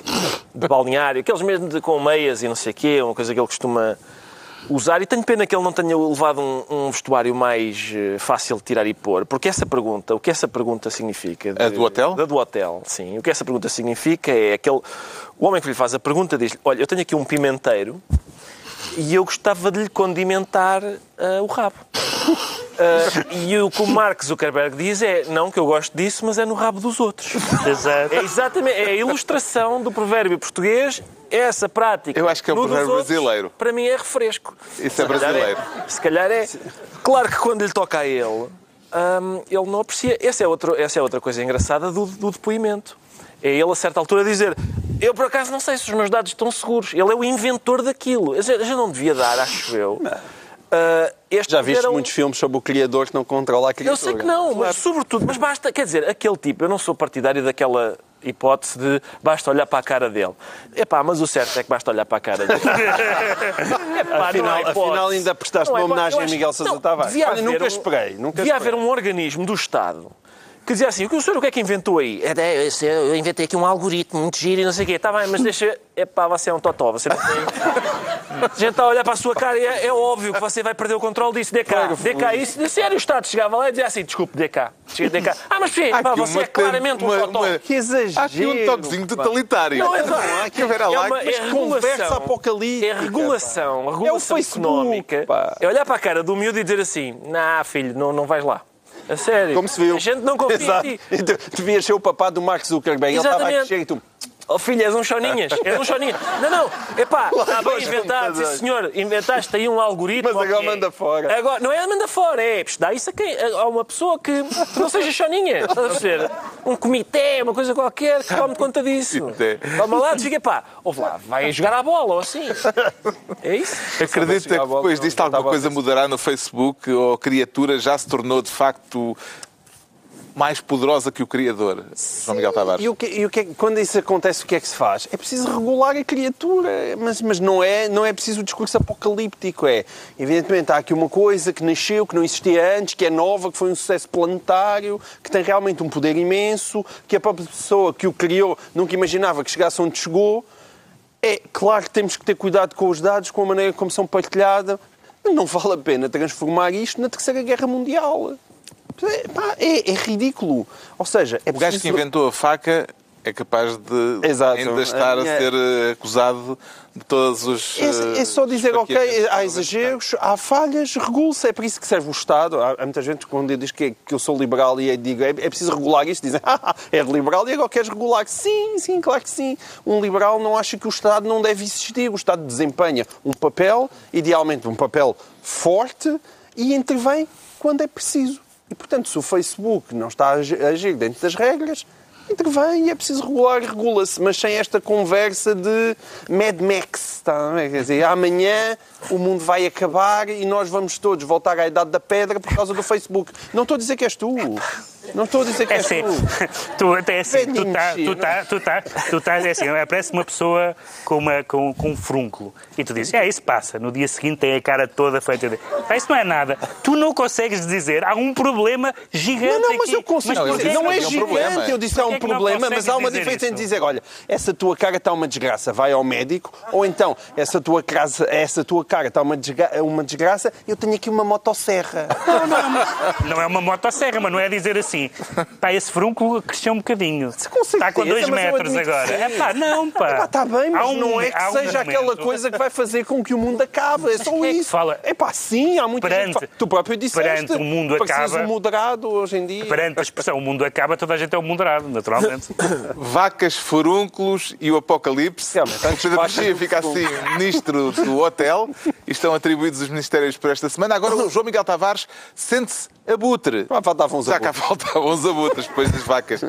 de balneário, aqueles mesmo de, com meias e não sei o quê, uma coisa que ele costuma usar. E tenho pena que ele não tenha levado um, um vestuário mais eh, fácil de tirar e pôr, porque essa pergunta, o que essa pergunta significa? A do hotel? Da do hotel, sim. O que essa pergunta significa é aquele. O homem que lhe faz a pergunta diz: Olha, eu tenho aqui um pimenteiro e eu gostava de lhe condimentar ah, o rabo. Ah, e o que o Mark Zuckerberg diz é: Não, que eu gosto disso, mas é no rabo dos outros. Exato. É exatamente é a ilustração do provérbio português. Essa prática. Eu acho que é um provérbio outros, brasileiro. Para mim é refresco. Isso é Se calhar brasileiro. Se calhar é. Claro que quando lhe toca a ele, hum, ele não aprecia. Essa é, outro, essa é outra coisa engraçada do, do depoimento. É ele, a certa altura, dizer: Eu por acaso não sei se os meus dados estão seguros. Ele é o inventor daquilo. Eu já, não devia dar, acho eu. Este Já viste um- muitos filmes sobre o criador que não controla a eu criatura. sei que não, mas sobretudo, mas basta, quer dizer, aquele tipo, eu não sou partidário daquela hipótese de basta olhar para a cara dele. Epá, mas o certo é que basta olhar para a cara dele. Epá, Afinal, afinal ainda prestaste Não uma homenagem Eu a acho- Miguel Sousa Tavares. devia Olha, haver nunca um- esperei, nunca Devia esperei. haver um organismo do Estado que dizia assim, o senhor o que é que inventou aí? É, é, esse- eu inventei aqui um algoritmo muito giro e não sei o quê. Está bem, mas deixa... Epá, você é um totó, você não tem... A gente está a olhar para a sua cara e é, é óbvio que você vai perder o controle disso. Dê cá, dê cá. Isso, de sério, o Estado chegava lá e dizia assim, desculpe, dê cá. Chega, dê cá. Ah, mas sim, pá, você é claramente uma- um totó. uma- Que exagero. Há aqui um toquezinho totalitário. Não, é Não, há aqui É uma é conversa regulação. apocalíptica, É regulação. Regulação Facebook, económica. pá. É olhar para a cara do miúdo e dizer assim: Nah, filho, não, não vais lá. A sério. Como se viu. A gente não confia Exato. em ti. Devias ser o papá do Mark Zuckerberg. Ele estava a Exatamente. crescer e tu... Oh filho, és um choninhas, és um choninhas. Não, não, epá, está bem inventado, sim senhor, inventaste aí um algoritmo. Mas agora ok. manda fora. Agora, não é manda fora, é dá isso a, quem, a uma pessoa que, não seja choninha, estás a perceber? Um comitê, uma coisa qualquer que tome conta disso. Comitê. Toma lá, fica pá, ouve lá, vai jogar à bola ou assim. É isso? Acredita que depois disto alguma coisa mudará no Facebook ou a criatura já se tornou de facto mais poderosa que o Criador, João Miguel Tavares? E, o que, e o é que- quando isso acontece, o que é que se faz? É preciso regular a criatura, mas, mas não, é, não é preciso o discurso apocalíptico. É, evidentemente, há aqui uma coisa que nasceu, que não existia antes, que é nova, que foi um sucesso planetário, que tem realmente um poder imenso, que a própria pessoa que o criou nunca imaginava que chegasse onde chegou. É claro que temos que ter cuidado com os dados, com a maneira como são partilhados. Não vale a pena transformar isto na Terceira Guerra Mundial. É, é- é ridículo. Ou seja, é O gajo que inventou a faca é capaz de Exato. ainda estar A a minha- ser eh, acusado de todos os. É, é só eh, dizer, ok, há que exageros, há falhas, regule-se. É para isso que serve o Estado. Há, há muita gente quando diz que, que eu sou liberal e eu digo é, é preciso regular isto, dizem, ah, é liberal e agora queres regular. Sim, sim, claro que sim. Um liberal não acha que o Estado não deve existir. O Estado desempenha um papel, idealmente um papel forte, e intervém quando é preciso. E, portanto, se o Facebook não está a agi- a agir dentro das regras, intervém e é preciso regular, regula-se, mas sem esta conversa de Mad Max. Está? Quer dizer, amanhã o mundo vai acabar e nós vamos todos voltar à idade da pedra por causa do Facebook. Não estou a dizer que és tu. Não estou a dizer que É assim, tu. até assim, tu tá, tu tá, tu tá, tu tá, é assim, aparece uma pessoa com, uma, com, com um frúnculo e tu dizes, é, isso passa. No dia seguinte tem a cara toda feita de... Pá, isso não é nada. Tu não consegues dizer, há um problema gigante Não, não, mas aqui. eu consigo. Não, eu dizer, disse não é um gigante. problema. Eu disse há um não problema, mas há uma diferença isso? em dizer, olha, essa tua cara está uma desgraça, vai ao médico, ou então, essa tua, casa, essa tua cara está uma, desgra uma desgraça, eu tenho aqui uma motosserra. Não, não, não é uma motosserra, mas não é dizer assim, pá, esse frúnculo cresceu um bocadinho. Com certeza, Está com dois eu metros agora. É pá, não, pá. Epá, está bem, mas um não é que um seja aquela coisa que vai fazer com que o mundo acabe. É só é isso. fala? É pá, sim, há muita Perante- gente. fala. Tu próprio disseste. perante o mundo Preciso acaba- moderado hoje em dia. Perante a expressão o mundo acaba, toda a gente é um moderado, naturalmente. Vacas, furúnculos e o apocalipse. Realmente, antes Mexia do fica assim, ministro do hotel. E estão atribuídos os ministérios por esta semana. Agora o João Miguel Tavares sente-se abutre. Pá, faltavam uns Já cá faltavam os abutres depois das vacas.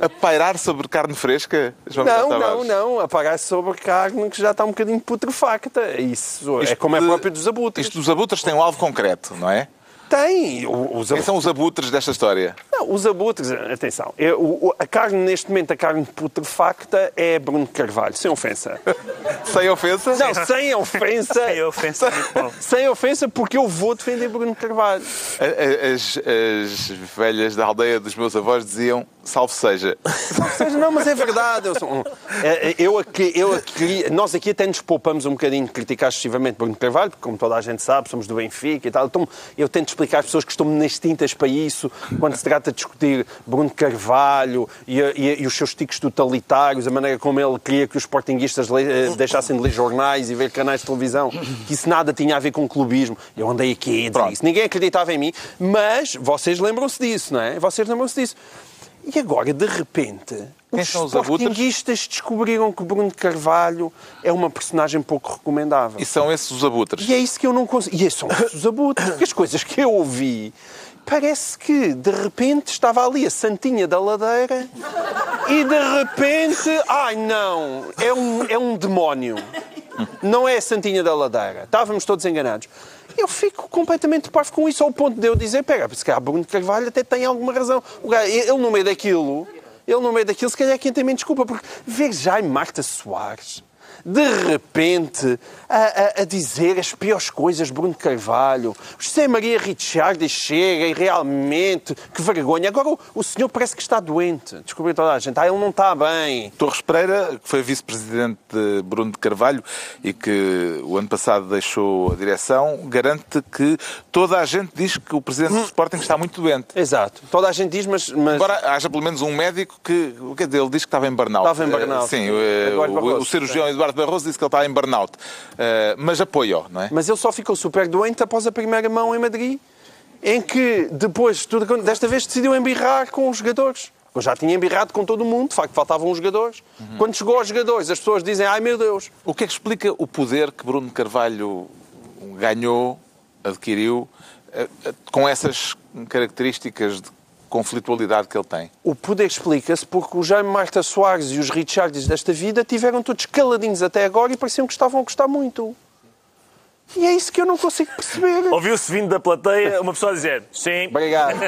A pairar sobre carne fresca, João Não, não, não. Apagar sobre carne que já está um bocadinho putrefacta. Isso é Isto como é de- próprio dos abutres. Isto dos abutres tem um alvo concreto, não é? Tem. Os Quem são os abutres desta história? Não, os abutres, atenção, eu- o- a carne, neste momento, a carne putrefacta é Bruno Carvalho, sem ofensa. Sem ofensa? Não, sem ofensa. É ofensa. Sem ofensa, porque eu vou defender Bruno Carvalho. As, as velhas da aldeia dos meus avós diziam salve seja. Mas Não, mas é verdade. Eu, sou é, é, eu aqui, eu aqui- nós aqui até nos poupamos um bocadinho de criticar excessivamente Bruno Carvalho, porque, como toda a gente sabe, somos do Benfica e tal. Então, eu tento explicar às pessoas que estão nas tintas para isso, quando se trata de discutir Bruno Carvalho e, e e os seus tiques totalitários, a maneira como ele queria que os sportinguistas le- eh, deixassem de ler jornais e ver canais de televisão, que isso nada tinha a ver com clubismo. Eu andei aqui a dizer isso. Ninguém acreditava em mim, mas vocês lembram-se disso, não é? Vocês lembram-se disso. E agora, de repente, os sportinguistas descobriram que Bruno Carvalho é uma personagem pouco recomendável. E são esses os abutres. E é isso que eu não consigo. E são os abutres. Porque as coisas que eu ouvi, parece que de repente estava ali a Santinha da Ladeira e de repente. Ai não! É um, é um demónio. Não é a Santinha da Ladeira. Estávamos todos enganados. Eu fico completamente parvo com isso, ao ponto de eu dizer: pega, se calhar Bruno Carvalho até tem alguma razão. O gajo, ele no meio daquilo, ele no meio daquilo, se calhar é quem tem menos desculpa, porque ver Jaime Marta Soares de repente a, a- a dizer as piores coisas Bruno Carvalho. José Maria Ricciardi chega e realmente, que vergonha. Agora o, o senhor parece que está doente. Descobriu toda a gente. Ah, ele não está bem. Torres Pereira, que foi vice-presidente de Bruno de Carvalho e que o ano passado deixou a direção, garante que toda a gente diz que o presidente do Sporting está muito doente. Exato. Toda a gente diz, mas... mas... Embora haja pelo menos um médico que, quer dizer, ele diz que estava em burnout. Estava em burnout. Eh, Sim, eh, o, Barroso. o cirurgião Eduardo Barroso disse que ele estava em burnout. Eh, Mas apoio, não é? Mas ele só ficou super doente após a primeira mão em Madrid, em que depois, tudo, desta vez, decidiu embirrar com os jogadores. Eu já tinha embirrado com todo mundo, de facto faltavam os jogadores. Quando chegou aos jogadores, as pessoas dizem, ai meu Deus, O que é que explica o poder que Bruno Carvalho ganhou, adquiriu, eh, eh, com essas características de conflitualidade que ele tem? O poder explica-se porque o Jaime Marta Soares e os Richards desta vida tiveram todos caladinhos até agora e pareciam que estavam a gostar muito. E é isso que eu não consigo perceber. Ouviu-se vindo da plateia uma pessoa dizer sim. Obrigado.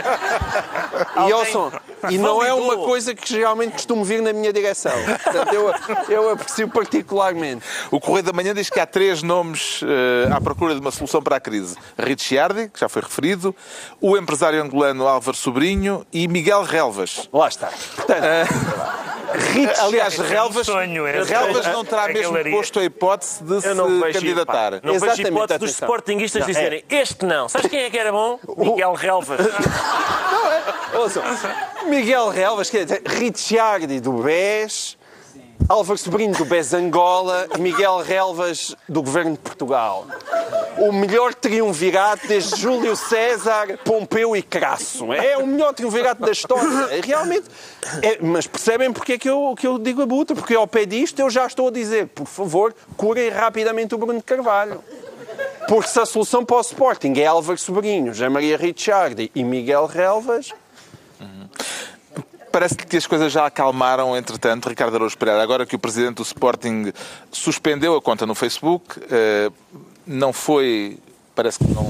E, ouçam, e não é uma coisa que geralmente costumo vir na minha direção. Portanto, eu, eu aprecio particularmente. O Correio da Manhã diz que há três nomes eh, à procura de uma solução para a crise. Ricciardi, que já foi referido, o empresário angolano Álvaro Sobrinho e Miguel Relvas. Lá está. Portanto, Rich- Aliás, um Relvas, sonho, é. Relvas não terá mesmo galeria. posto a hipótese de se não candidatar. não vejo Exatamente, hipótese dos sportinguistas Não, é. dizerem este não. Sabes quem é que era bom? Miguel Relvas. ouçam, Miguel Relvas, quer dizer, Ricciardi do BES, Álvaro Sobrinho do BES Angola e Miguel Relvas do Governo de Portugal. O melhor triunvirato desde Júlio César, Pompeu e Crasso. É o melhor triunvirato da história. Realmente. É, mas percebem porque é que eu, que eu digo a buta? Porque ao pé disto eu já estou a dizer, por favor, curem rapidamente o Bruno Carvalho. Porque se a solução para o Sporting é Álvaro Sobrinho, José Maria Ricciardi e Miguel Relvas, Parece que as coisas já acalmaram, entretanto, Ricardo Araújo Pereira. Agora que o presidente do Sporting suspendeu a conta no Facebook, eh, não foi, parece que não,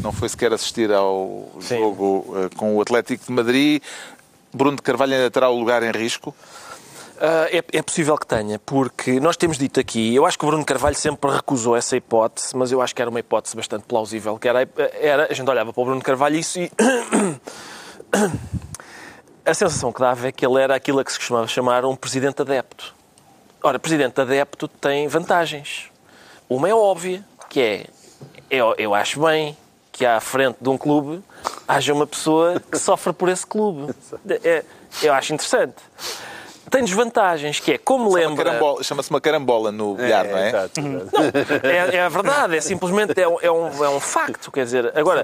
não foi sequer assistir ao jogo eh, com o Atlético de Madrid. Bruno de Carvalho ainda terá o lugar em risco. Ah, é, é possível que tenha, porque nós temos dito aqui, eu acho que o Bruno Carvalho sempre recusou essa hipótese, mas eu acho que era uma hipótese bastante plausível, que era, era a gente olhava para o Bruno Carvalho e isso e... a sensação que dava é que ele era aquilo a que se costumava chamar um presidente adepto. Ora, presidente adepto tem vantagens. Uma é óbvia, que é, eu, eu acho bem que à frente de um clube haja uma pessoa que sofre por esse clube. É, eu acho interessante. Tem desvantagens, que é, como Uma lembra... carambola- Chama-se uma carambola no bilhar, não é? exato. É, é a verdade, é simplesmente é um, é um, é um facto, quer dizer, agora,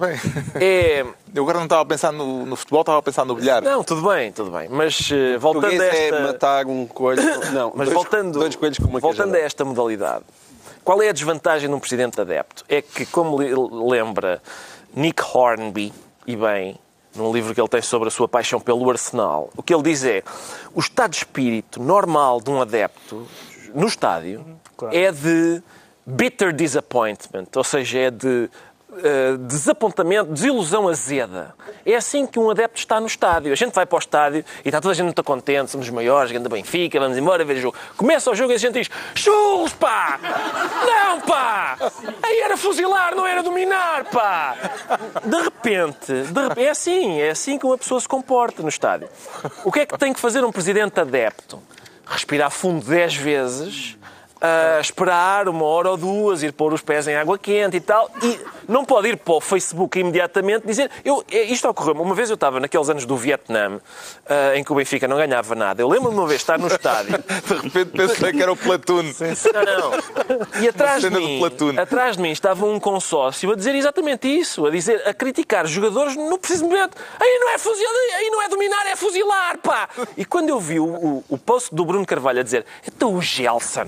é... Eu agora não estava a pensar no, no futebol, estava a pensar no bilhar. Não, tudo bem, tudo bem, mas eh, voltando a Português esta... é matar um coelho. Não, Mas dois, voltando, dois coelhos com uma voltando a esta modalidade, qual é a desvantagem de um presidente adepto? É que, como lembra Nick Hornby, e bem, num livro que ele tem sobre a sua paixão pelo Arsenal, o que ele diz é o estado de espírito normal de um adepto no estádio Claro. é de bitter disappointment, ou seja, é de eh, desapontamento, desilusão azeda. É assim que um adepto está no estádio. A gente vai para o estádio e está toda a gente muito contente, somos os maiores, grande Benfica, vamos embora ver o jogo. Começa o jogo e a gente diz: Churros, pá! Não, pá! Aí era fuzilar, não era dominar, pá! De repente, de repente, é assim, é assim que uma pessoa se comporta no estádio. O que é que tem que fazer um presidente adepto? Respirar fundo 10 vezes a esperar uma hora ou duas, ir pôr os pés em água quente e tal, e não pode ir para o Facebook imediatamente dizer. Eu, é- isto ocorreu uma vez eu estava naqueles anos do Vietnã, ah, em que o Benfica não ganhava nada. Eu lembro-me uma vez estar no estádio. De repente pensei que era o Platoon. Não, não. E atrás de, mim, atrás de mim estava um consórcio a dizer exatamente isso, a dizer, a criticar jogadores no preciso momento. Aí não é fuzilar, aí não é dominar, é fuzilar, pá! E quando eu vi o, o, o post do Bruno Carvalho a dizer, então o Gelson,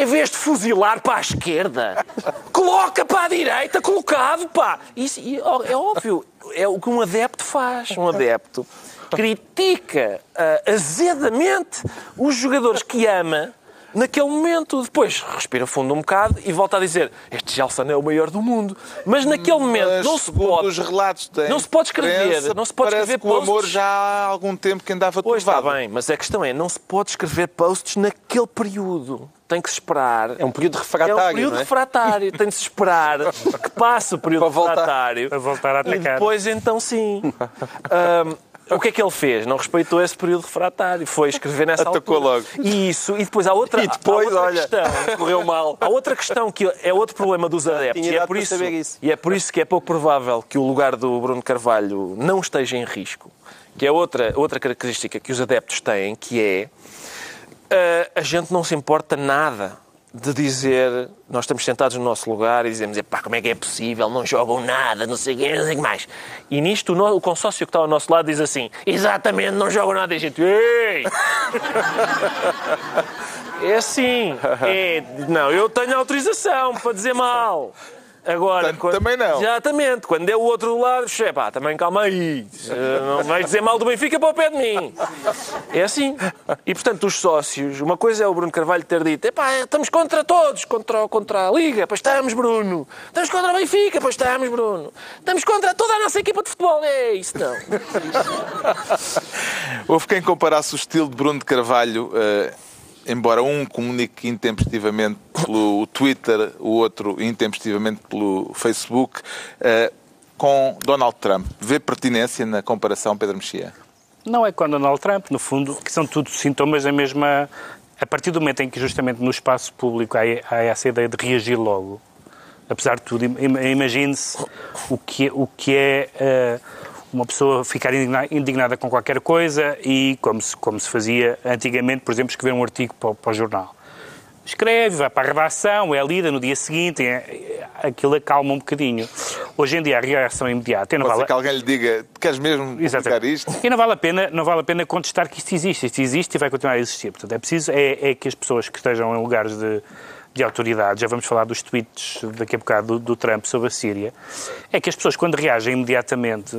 em vez de fuzilar para a esquerda, coloca para a direita, colocado, pá! Isso é óbvio, é o que um adepto faz. Um adepto critica ah, azedamente os jogadores que ama naquele momento. Depois respira fundo um bocado e volta a dizer este Gelson é o maior do mundo. Mas naquele momento Mas, não se pode... os relatos não se pode escrever, imprensa, não se pode parece escrever que o amor posts. já há algum tempo que andava Pois está bem, mas a questão é, não se pode escrever posts naquele período. Tem que se esperar. É um período É refratário, um período não é? refratário. Tem de se esperar que passe o período Para voltar. refratário. Para voltar a E atacar. depois, então, sim. Ahm, o que é que ele fez? Não respeitou esse período refratário. Foi escrever nessa Atacou altura. logo. E isso. E depois há outra, E depois, outra olha, questão. correu mal. Há outra questão que é outro problema dos adeptos. E é, por isso, isso. e é por isso que é pouco provável que o lugar do Bruno Carvalho não esteja em risco. Que é outra, outra característica que os adeptos têm, que é ah, a gente não se importa nada de dizer, nós estamos sentados no nosso lugar e dizemos, pá, como é que é possível, não jogam nada, não sei o quê, não sei o que mais. E nisto o, o consórcio que está ao nosso lado diz assim, exatamente, não jogam nada. E a gente, ei! é assim, é, não, eu tenho autorização para dizer mal. Agora, Portanto, também não. Exatamente. Quando é o outro do lado, é pá, também calma aí. Eh, Não vais dizer mal do Benfica para o pé de mim. É assim. E, portanto, os sócios, uma coisa é o Bruno Carvalho ter dito, epá, estamos contra todos, contra, contra a Liga, pois estamos, Bruno. Estamos contra o Benfica, pois estamos, Bruno. Estamos contra toda a nossa equipa de futebol. É isso, não. Houve quem comparasse o estilo de Bruno de Carvalho, eh, embora um comunique intempestivamente pelo Twitter, o outro intempestivamente pelo Facebook, eh, com Donald Trump. Vê pertinência na comparação, Pedro Mexia? Não é com Donald Trump, no fundo, que são tudo sintomas da mesma. A partir do momento em que, justamente no espaço público, há, há essa ideia de reagir logo, apesar de tudo, im- imagine-se o que, é- o que é eh, uma pessoa ficar indigna- indignada com qualquer coisa e, como se, como se fazia antigamente, por exemplo, escrever um artigo para, o- para o jornal. Escreve, vai para a redação, é lida no dia seguinte, é- é- aquilo acalma um bocadinho. Hoje em dia a reação é imediata. e Não Pode vale, que alguém lhe diga, queres mesmo publicar isto? E não vale, a pena, não vale a pena contestar que isto existe. Isto existe e vai continuar a existir. Portanto, é preciso é, é que as pessoas que estejam em lugares de, de autoridade, já vamos falar dos tweets daqui a bocado do, do Trump sobre a Síria, é que as pessoas, quando reagem imediatamente,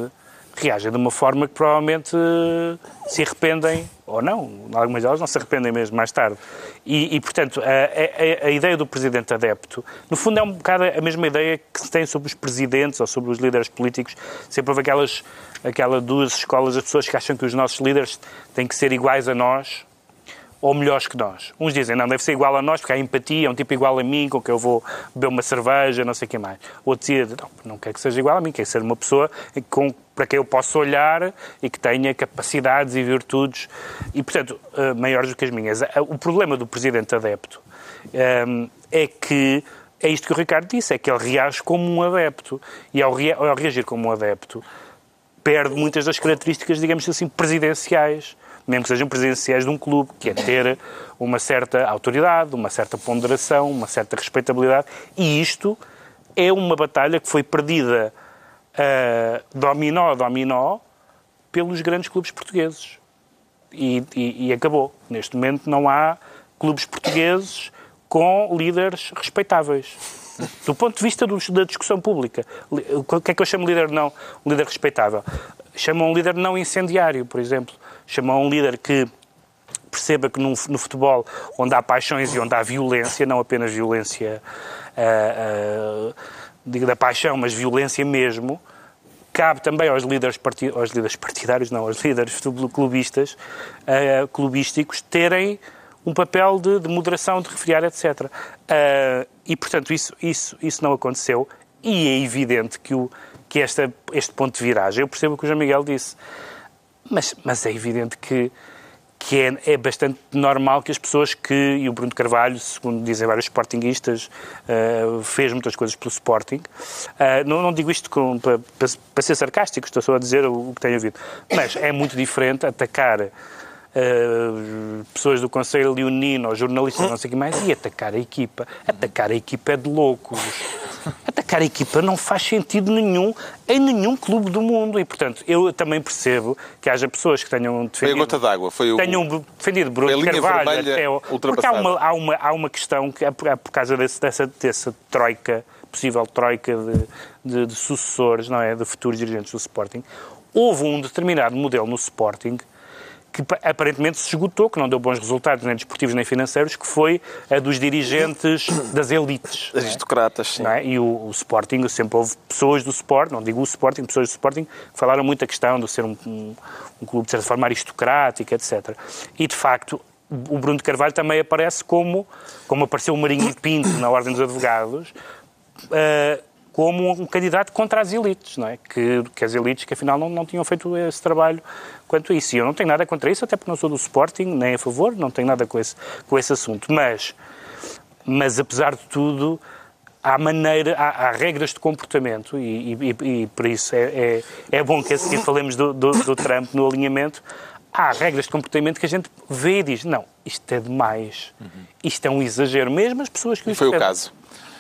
reagem de uma forma que provavelmente eh, se arrependem, ou não, algumas delas não se arrependem mesmo mais tarde. E, e, portanto, a, a- a ideia do presidente adepto, no fundo é um bocado a mesma ideia que se tem sobre os presidentes ou sobre os líderes políticos. Sempre houve aquelas, aquela duas escolas de pessoas que acham que os nossos líderes têm que ser iguais a nós ou melhores que nós. Uns dizem, não, deve ser igual a nós, porque há empatia, é um tipo igual a mim, com que eu vou beber uma cerveja, não sei o que mais. Outros dizem, não, não quer que seja igual a mim, quer ser uma pessoa com, para quem eu posso olhar e que tenha capacidades e virtudes, e, portanto, eh, maiores do que as minhas. Eh, O problema do presidente adepto eh, é que é isto que o Ricardo disse, é que ele reage como um adepto. E ao, rea- ao reagir como um adepto, perde muitas das características, digamos assim, presidenciais, mesmo que sejam presidenciais de um clube, que é ter uma certa autoridade, uma certa ponderação, uma certa respeitabilidade. E isto é uma batalha que foi perdida ah, dominó a dominó pelos grandes clubes portugueses. E, e- e acabou. Neste momento não há clubes portugueses com líderes respeitáveis. Do ponto de vista dos- da discussão pública. Li- O que é que eu chamo de líder não? Um líder respeitável. Chamam um líder não incendiário, por exemplo. Chamam um líder que perceba que no, no futebol, onde há paixões e onde há violência, não apenas violência ah, ah, digo da paixão, mas violência mesmo, cabe também aos líderes, parti- aos líderes partidários, não, aos líderes clubistas, ah, clubísticos, terem um papel de, de moderação, de refriar, etc. Ah, e, portanto, isso, isso, isso não aconteceu e é evidente que, o, que esta, este ponto de viragem, eu percebo o que o João Miguel disse, mas, mas é evidente que, que é, é bastante normal que as pessoas que, e o Bruno Carvalho, segundo dizem vários sportinguistas, eh, fez muitas coisas pelo Sporting. Eh, não, não digo isto para ser sarcástico, estou só a dizer o, o que tenho ouvido. Mas é muito diferente atacar eh, pessoas do Conselho Leonino jornalistas, não sei o que mais, e atacar a equipa. Atacar a equipa é de loucos. Atacar a equipa não faz sentido nenhum em nenhum clube do mundo. E, portanto, eu também percebo que haja pessoas que tenham Foi a defendido gota d'água. Foi o... tenham defendido Bruno Carvalho até o- Porque há uma, há, uma, há uma questão que é por, é por causa desse, dessa, dessa troika, possível troika de, de, de sucessores, não é? De futuros dirigentes do Sporting. Houve um determinado modelo no Sporting que pa- aparentemente se esgotou, que não deu bons resultados nem desportivos nem financeiros, que foi a dos dirigentes das elites. é? Aristocratas, sim. não é? E o, o Sporting, sempre houve pessoas do Sporting, não digo o Sporting, pessoas do Sporting, que falaram muito a questão de ser um, um, um clube, de certa forma, aristocrático, etc. E, de facto, o Bruno de Carvalho também aparece como, como apareceu o Marinho Pinto na Ordem dos Advogados, eh, como um candidato contra as elites, não é? Que, que as elites que afinal não, não tinham feito esse trabalho quanto a isso. E eu não tenho nada contra isso, até porque não sou do Sporting, nem a favor, não tenho nada com esse, com esse assunto. Mas, mas apesar de tudo, há maneira, há, há regras de comportamento e, e, e- por isso é, é, é bom que a seguir falemos do, do, do Trump no alinhamento. há regras de comportamento que a gente vê e diz, não, isto é demais, isto é um exagero, mesmo as pessoas que E o foi o caso.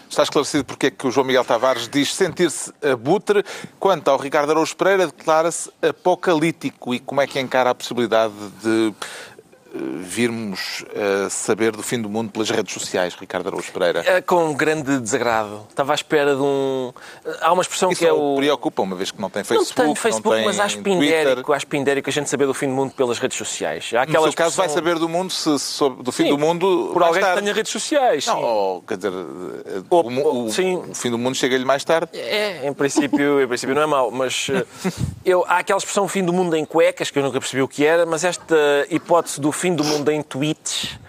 Está esclarecido porque é que o João Miguel Tavares diz sentir-se abutre, quanto ao Ricardo Araújo Pereira declara-se apocalíptico. E como é que encara a possibilidade de virmos a saber do fim do mundo pelas redes sociais, Ricardo Araújo Pereira? É, com grande desagrado. Estava à espera de um. Há uma expressão Isso que é o preocupa, uma vez que não tem Não Facebook, tenho Facebook, não tem mas acho pindérico, acho pindérico a gente saber do fim do mundo pelas redes sociais. Há No aquela seu caso, vai expressão- saber do mundo se, se do fim Sim, do mundo por alguém que tarde. tenha redes sociais. Não, ou, quer dizer, eh, Ou- o, sim. o fim do mundo chega-lhe mais tarde. É, em princípio, em princípio não é mau, mas eh, eu, há aquela expressão fim do mundo em cuecas, que eu nunca percebi o que era, mas esta hipótese do fim do mundo em tweets,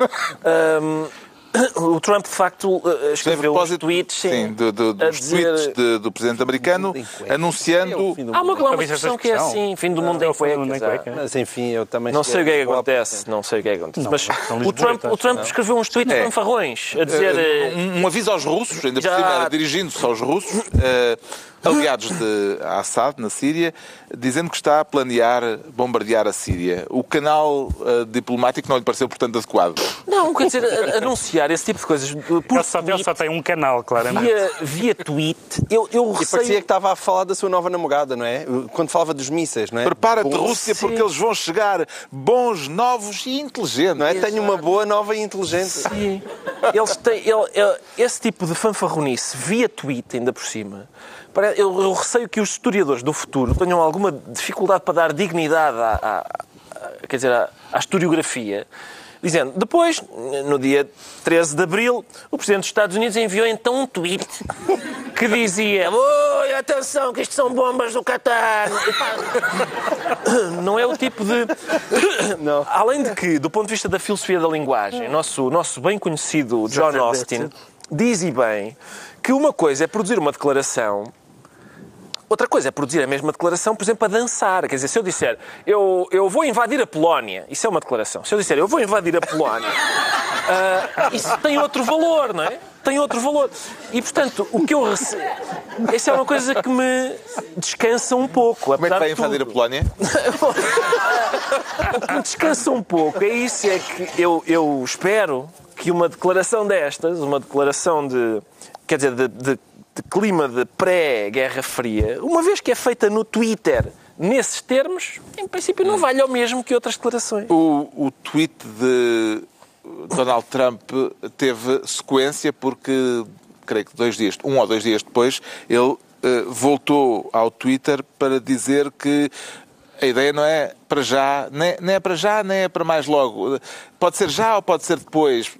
ahm, o Trump de facto eh, Tem escreveu uns propósito, tweets sim, do- do- a dos dizer- tweets de- do presidente americano anunciando É Há uma, uma expressão que é assim, fim do mundo É em cuecas. Mas enfim, eu também Não sei o que é que acontece, não sei o que é que acontece. Mas o Trump, o Trump escreveu uns tweets É. fanfarrões a dizer. eh, um, um aviso aos russos, ainda Já- por cima dirigindo-se aos russos, eh, aliados de Assad, na Síria, dizendo que está a planear bombardear a Síria. O canal eh, diplomático não lhe pareceu, portanto, adequado. Não, quer dizer, a- anunciar esse tipo de coisas por Ele só, ele tweet, só tem um canal, claramente. via, via tweet, eu, eu E receio... parecia que estava a falar da sua nova namorada, não é? Quando falava dos mísseis, não é? Prepara-te, Rússia, sim. porque eles vão chegar bons, novos e inteligentes. Não é? Tenho uma boa, nova e inteligente. Sim. Eles têm, ele- ele- esse tipo de fanfarronice via tweet, ainda por cima, eu, eu receio que os historiadores do futuro tenham alguma dificuldade para dar dignidade à, à- à- quer dizer, à, à historiografia. Dizendo, depois, no dia 13 de abril, o Presidente dos Estados Unidos enviou então um tweet que dizia Oi, atenção, que isto são bombas do Qatar. Não é o tipo de... Além de que, do ponto de vista da filosofia da linguagem, nosso, nosso bem conhecido John Austin diz e bem que uma coisa é produzir uma declaração Outra coisa é produzir a mesma declaração, por exemplo, a dançar. Quer dizer, se eu disser eu, eu vou invadir a Polónia, isso é uma declaração. Se eu disser eu vou invadir a Polónia, ah, isso tem outro valor, não é? Tem outro valor. E, portanto, o que eu recebo. Essa é uma coisa que me descansa um pouco. Como é que vai invadir a. Polónia? O que me descansa um pouco é isso, é que eu, eu espero que uma declaração destas, uma declaração de, quer dizer, de, de- de clima de pré-Guerra Fria, uma vez que é feita no Twitter, nesses termos, em princípio não vale o mesmo que outras declarações. O, o tweet de Donald Trump teve sequência porque, creio que dois dias, um ou dois dias depois, ele eh, voltou ao Twitter para dizer que a ideia não é para já, nem, nem é para já, nem é para mais logo. Pode ser já ou pode ser depois.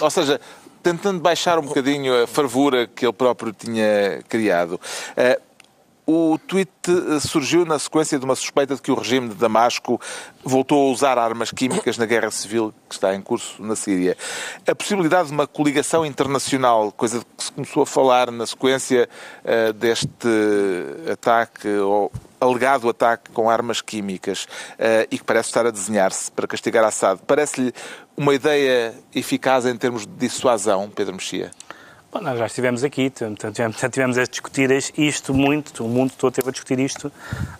Ou seja, tentando baixar um bocadinho a fervura que ele próprio tinha criado. Eh, o tweet eh, surgiu na sequência de uma suspeita de que o regime de Damasco voltou a usar armas químicas na guerra civil que está em curso na Síria. A possibilidade de uma coligação internacional, coisa que se começou a falar na sequência eh, deste ataque, ou alegado ataque com armas químicas, eh, e que parece estar a desenhar-se para castigar Assad, parece-lhe uma ideia eficaz em termos de dissuasão, Pedro Mexia? Bom, nós já estivemos aqui, tivemos, tivemos a discutir isto muito, o mundo todo teve a discutir isto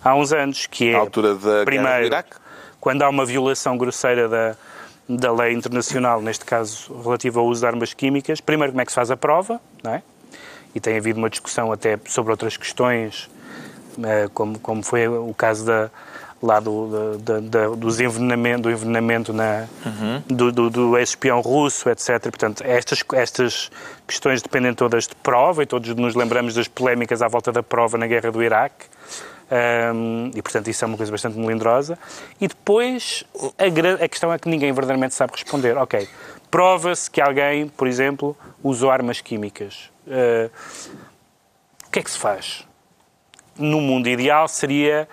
há uns anos, que é, Na altura da guerra do primeiro, Iraque? quando há uma violação grosseira da, da lei internacional, neste caso relativa ao uso de armas químicas, primeiro como é que se faz a prova, não é? E tem havido uma discussão até sobre outras questões, eh, como, como foi o caso da, lá do, da, da- dos envenenamento, do envenenamento na, do, do, do ex-espião russo, etc. Portanto, estas, estas questões dependem todas de prova e todos nos lembramos das polémicas à volta da prova na guerra do Iraque. Ahm, e, portanto, isso é uma coisa bastante melindrosa. E depois, a, a questão é que ninguém verdadeiramente sabe responder. Ok, prova-se que alguém, por exemplo, usou armas químicas. Ah, o que é que se faz? No mundo ideal seria,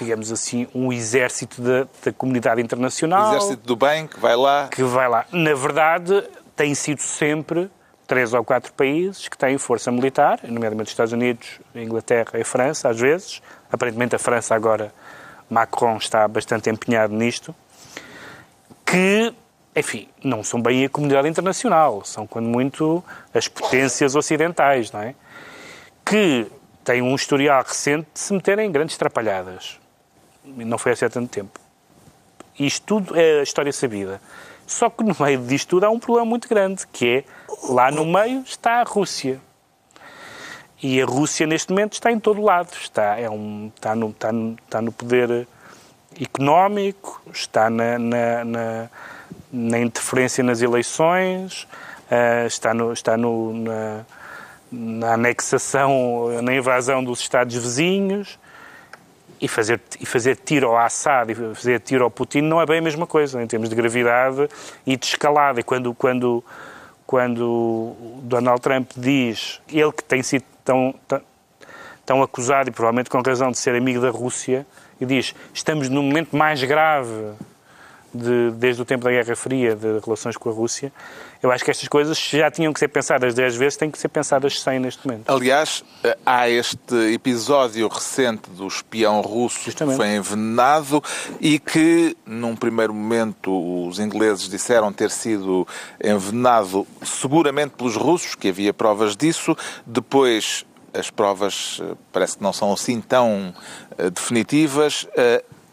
digamos assim, um exército da, da comunidade internacional Exército do bem que vai lá. que vai lá. Na verdade, tem sido sempre três ou quatro países que têm força militar, nomeadamente os Estados Unidos, a Inglaterra e a França, às vezes. Aparentemente a França agora, Macron está bastante empenhado nisto, que, enfim, não são bem a comunidade internacional, são quando muito as potências ocidentais, não é? Que têm um historial recente de se meterem em grandes trapalhadas. Não foi há tanto tempo. Isto tudo é história sabida. Só que no meio disto tudo há um problema muito grande, que é, lá no meio está a Rússia. E a Rússia, neste momento, está em todo lado. Está, é um, está, no, está, no, está no poder económico, está na, na, na, na interferência nas eleições, uh, está, no, está no, na, na anexação, na invasão dos Estados vizinhos. E fazer, e fazer tiro ao Assad e fazer tiro ao Putin não é bem a mesma coisa, em termos de gravidade e de escalada. E quando, quando, quando Donald Trump diz, ele que tem sido tão, tão, tão acusado e provavelmente com razão de ser amigo da Rússia, e diz: estamos no momento mais grave de, desde o tempo da Guerra Fria de relações com a Rússia. Eu acho que estas coisas já tinham que ser pensadas 10 vezes, têm que ser pensadas 100 neste momento. Aliás, há este episódio recente do espião russo Justamente. que foi envenenado e que, num primeiro momento, os ingleses disseram ter sido envenenado seguramente pelos russos, que havia provas disso. Depois, as provas eh, parece que não são assim tão uh, definitivas.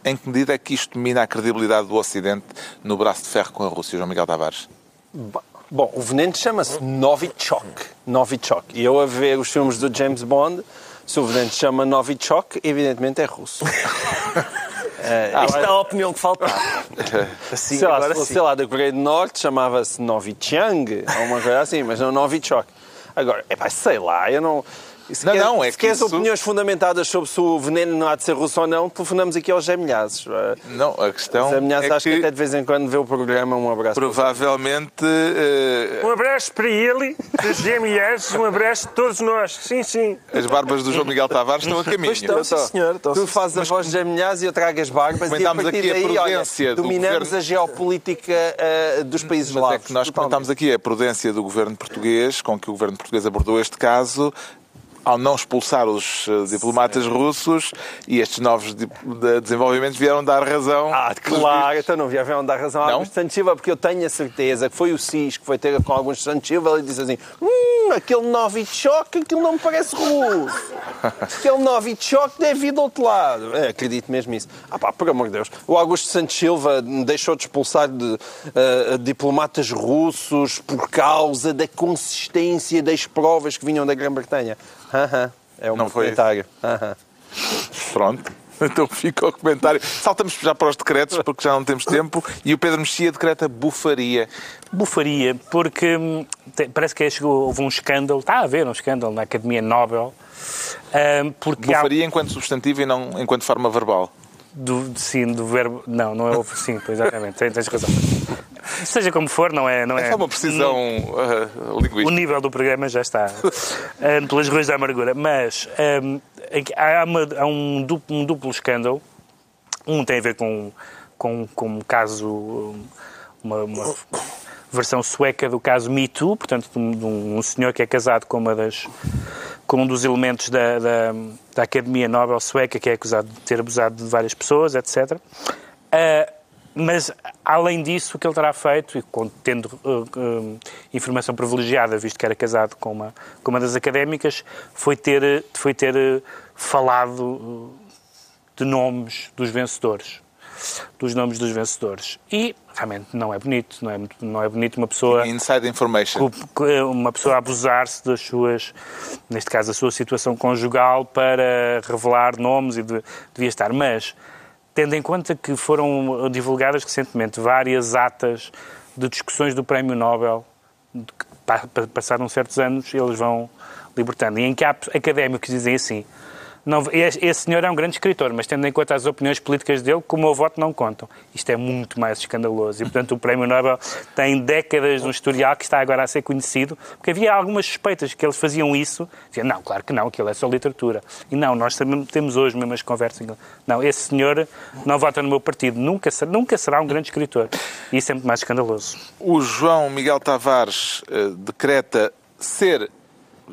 Em que medida é que isto mina a credibilidade do Ocidente no braço de ferro com a Rússia, João Miguel Tavares? Bom, o veneno chama-se Novichok. Novichok. E eu a ver os filmes do James Bond, se o veneno chama Novichok, evidentemente é russo. Uh, Isto é a opinião que faltava. assim, sei, lá, sei lá, da Coreia do Norte, chamava-se Novichang, ou uma coisa assim, mas não Novichok. Agora, é pá, sei lá, eu não. Se não, quer, não, é se que queres isso... opiniões fundamentadas sobre se o veneno não há de ser russo ou não, telefonamos aqui aos Zé Milhazes. Não, a questão Milhazes é acho que... que... até de vez em quando vê o programa, um abraço. Provavelmente... Uh... Um abraço para ele, dos Zé Milhazes, um abraço de todos nós. Sim, sim. As barbas do João Miguel Tavares estão a caminho. Pois estão, sim, senhor. Estão, tu fazes Mas... a voz de Zé Milhazes e eu trago as barbas e a aqui daí, a prudência olha, dominamos governo... a geopolítica uh, dos países Mas lavos. É que nós comentámos aqui a prudência do governo português, com que o governo português abordou este caso, ao não expulsar os eh, diplomatas Sim. russos e estes novos de desenvolvimentos vieram dar razão. Ah, claro, então não vieram dar razão a Augusto Santos Silva, porque eu tenho a certeza que foi o SIS que foi ter com Augusto Santos Silva e disse assim: hum, aquele Novichok, aquilo não me parece russo. Aquele Novichok deve ir do outro lado. É, acredito mesmo nisso. Ah pá, por amor de Deus. O Augusto Santos Silva deixou de expulsar de, uh, diplomatas russos por causa da consistência das provas que vinham da Grã-Bretanha. Aham. É o não meu comentário. Pronto. Então fica o comentário. Saltamos já para os decretos, porque já não temos tempo. E o Pedro Mexia decreta bufaria. Bufaria, porque hum, parece que chegou, houve um escândalo, está a haver um escândalo na Academia Nobel. Um, porque bufaria há... enquanto substantivo e não enquanto forma verbal. Do, sim, do verbo. Não, não é o. Sim, exatamente, tens razão. Seja como for, não é. Não é, é uma precisão uh, linguística. O nível do programa já está uh, pelas ruas da amargura. Mas um, há, uma, há um, duplo, um, duplo, escândalo. Um tem a ver com, com, com um caso. Uma, uma versão sueca do caso Me Too, portanto, de um, de um senhor que é casado com uma das com um dos elementos da, da, da, Academia Nobel Sueca, que é acusado de ter abusado de várias pessoas, etc. Uh, ah, mas, além disso, o que ele terá feito, e tendo uh, uh, informação privilegiada, visto que era casado com uma, com uma das académicas, foi ter, foi ter falado de nomes dos vencedores. Dos nomes dos vencedores. E realmente não é bonito, não é, não é bonito uma pessoa. Inside information. Uma pessoa abusar-se das suas, neste caso, a sua situação conjugal para revelar nomes e de, devia estar. Mas tendo em conta que foram divulgadas recentemente várias atas de discussões do Prémio Nobel, que passaram certos anos, eles vão libertando. E em que há académicos que dizem assim, não, esse senhor é um grande escritor, mas tendo em conta as opiniões políticas dele, como o meu voto não contam. Isto é muito mais escandaloso. E, portanto, o Prémio Nobel tem décadas de um historial que está agora a ser conhecido, porque havia algumas suspeitas que eles faziam isso. Diziam, não, claro que não, aquilo é só literatura. E não, nós temos hoje mesmo as conversas. Não, esse senhor não vota no meu partido. Nunca, nunca será um grande escritor. E isso é muito mais escandaloso. O João Miguel Tavares uh, decreta ser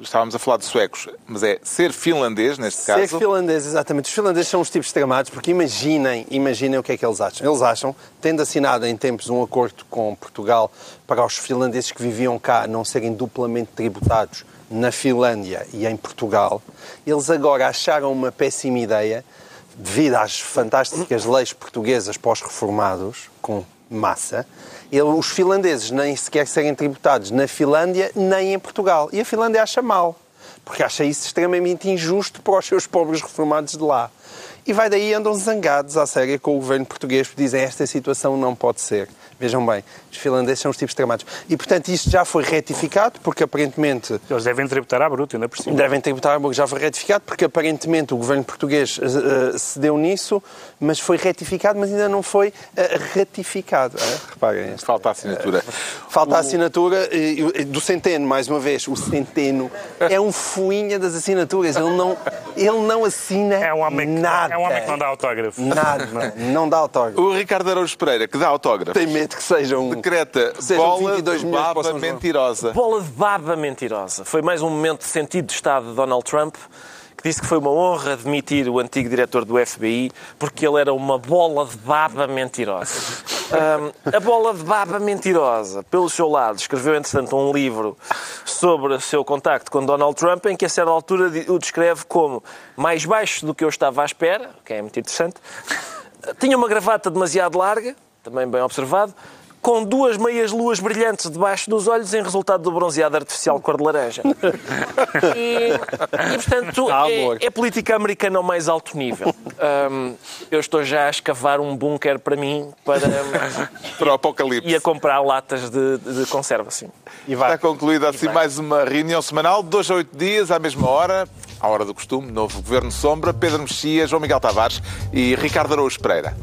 estávamos a falar de suecos, mas é ser finlandês neste ser caso. Ser finlandês, exatamente. Os finlandeses são os tipos extremados porque imaginem, imaginem o que é que eles acham. Eles acham, tendo assinado em tempos um acordo com Portugal para os finlandeses que viviam cá não serem duplamente tributados na Finlândia e em Portugal, eles agora acharam uma péssima ideia devido às fantásticas leis portuguesas pós-reformados, com massa, ele- os finlandeses nem sequer serem tributados na Finlândia nem em Portugal. E a Finlândia acha mal, porque acha isso extremamente injusto para os seus pobres reformados de lá. E vai daí andam zangados à séria com o governo português, porque dizem esta situação não pode ser. Vejam bem, os finlandeses são os tipos tramados. E, portanto, isto já foi retificado, porque aparentemente Eles devem tributar à bruta, ainda por cima. Devem tributar, já foi retificado, porque aparentemente o governo português eh, cedeu nisso, mas foi retificado, mas ainda não foi eh, ratificado. Ah, reparem. este- Falta a assinatura. Falta a assinatura do Centeno, mais uma vez. O Centeno é um fuinha das assinaturas. Ele não, ele não assina É um homem que, nada. é um homem que não dá autógrafo. Nada. Não dá autógrafo. O Ricardo Araújo Pereira, que dá autógrafo, Tem medo que seja um... decreta Sejam bola 22 de milhões baba mentirosa. Bola de baba mentirosa. Foi mais um momento de sentido de Estado de Donald Trump, que disse que foi uma honra demitir o antigo diretor do FBI porque ele era uma bola de baba mentirosa. Ahm, a bola de baba mentirosa, pelo seu lado, escreveu, entretanto, um livro sobre o seu contacto com Donald Trump, em que a certa altura o descreve como mais baixo do que eu estava à espera, o que é muito interessante, tinha uma gravata demasiado larga, também bem observado, com duas meias luas brilhantes debaixo dos olhos em resultado do bronzeado artificial cor de laranja. E, e, portanto, Ah, é, é política americana ao mais alto nível. Ahm, eu estou já a escavar um bunker para mim para, Para o apocalipse. e a comprar latas de, de conserva, sim. E vai. Está concluída assim mais uma reunião semanal, de dois a oito dias, à mesma hora, à hora do costume, novo Governo Sombra, Pedro Mexia, João Miguel Tavares e Ricardo Araújo Pereira.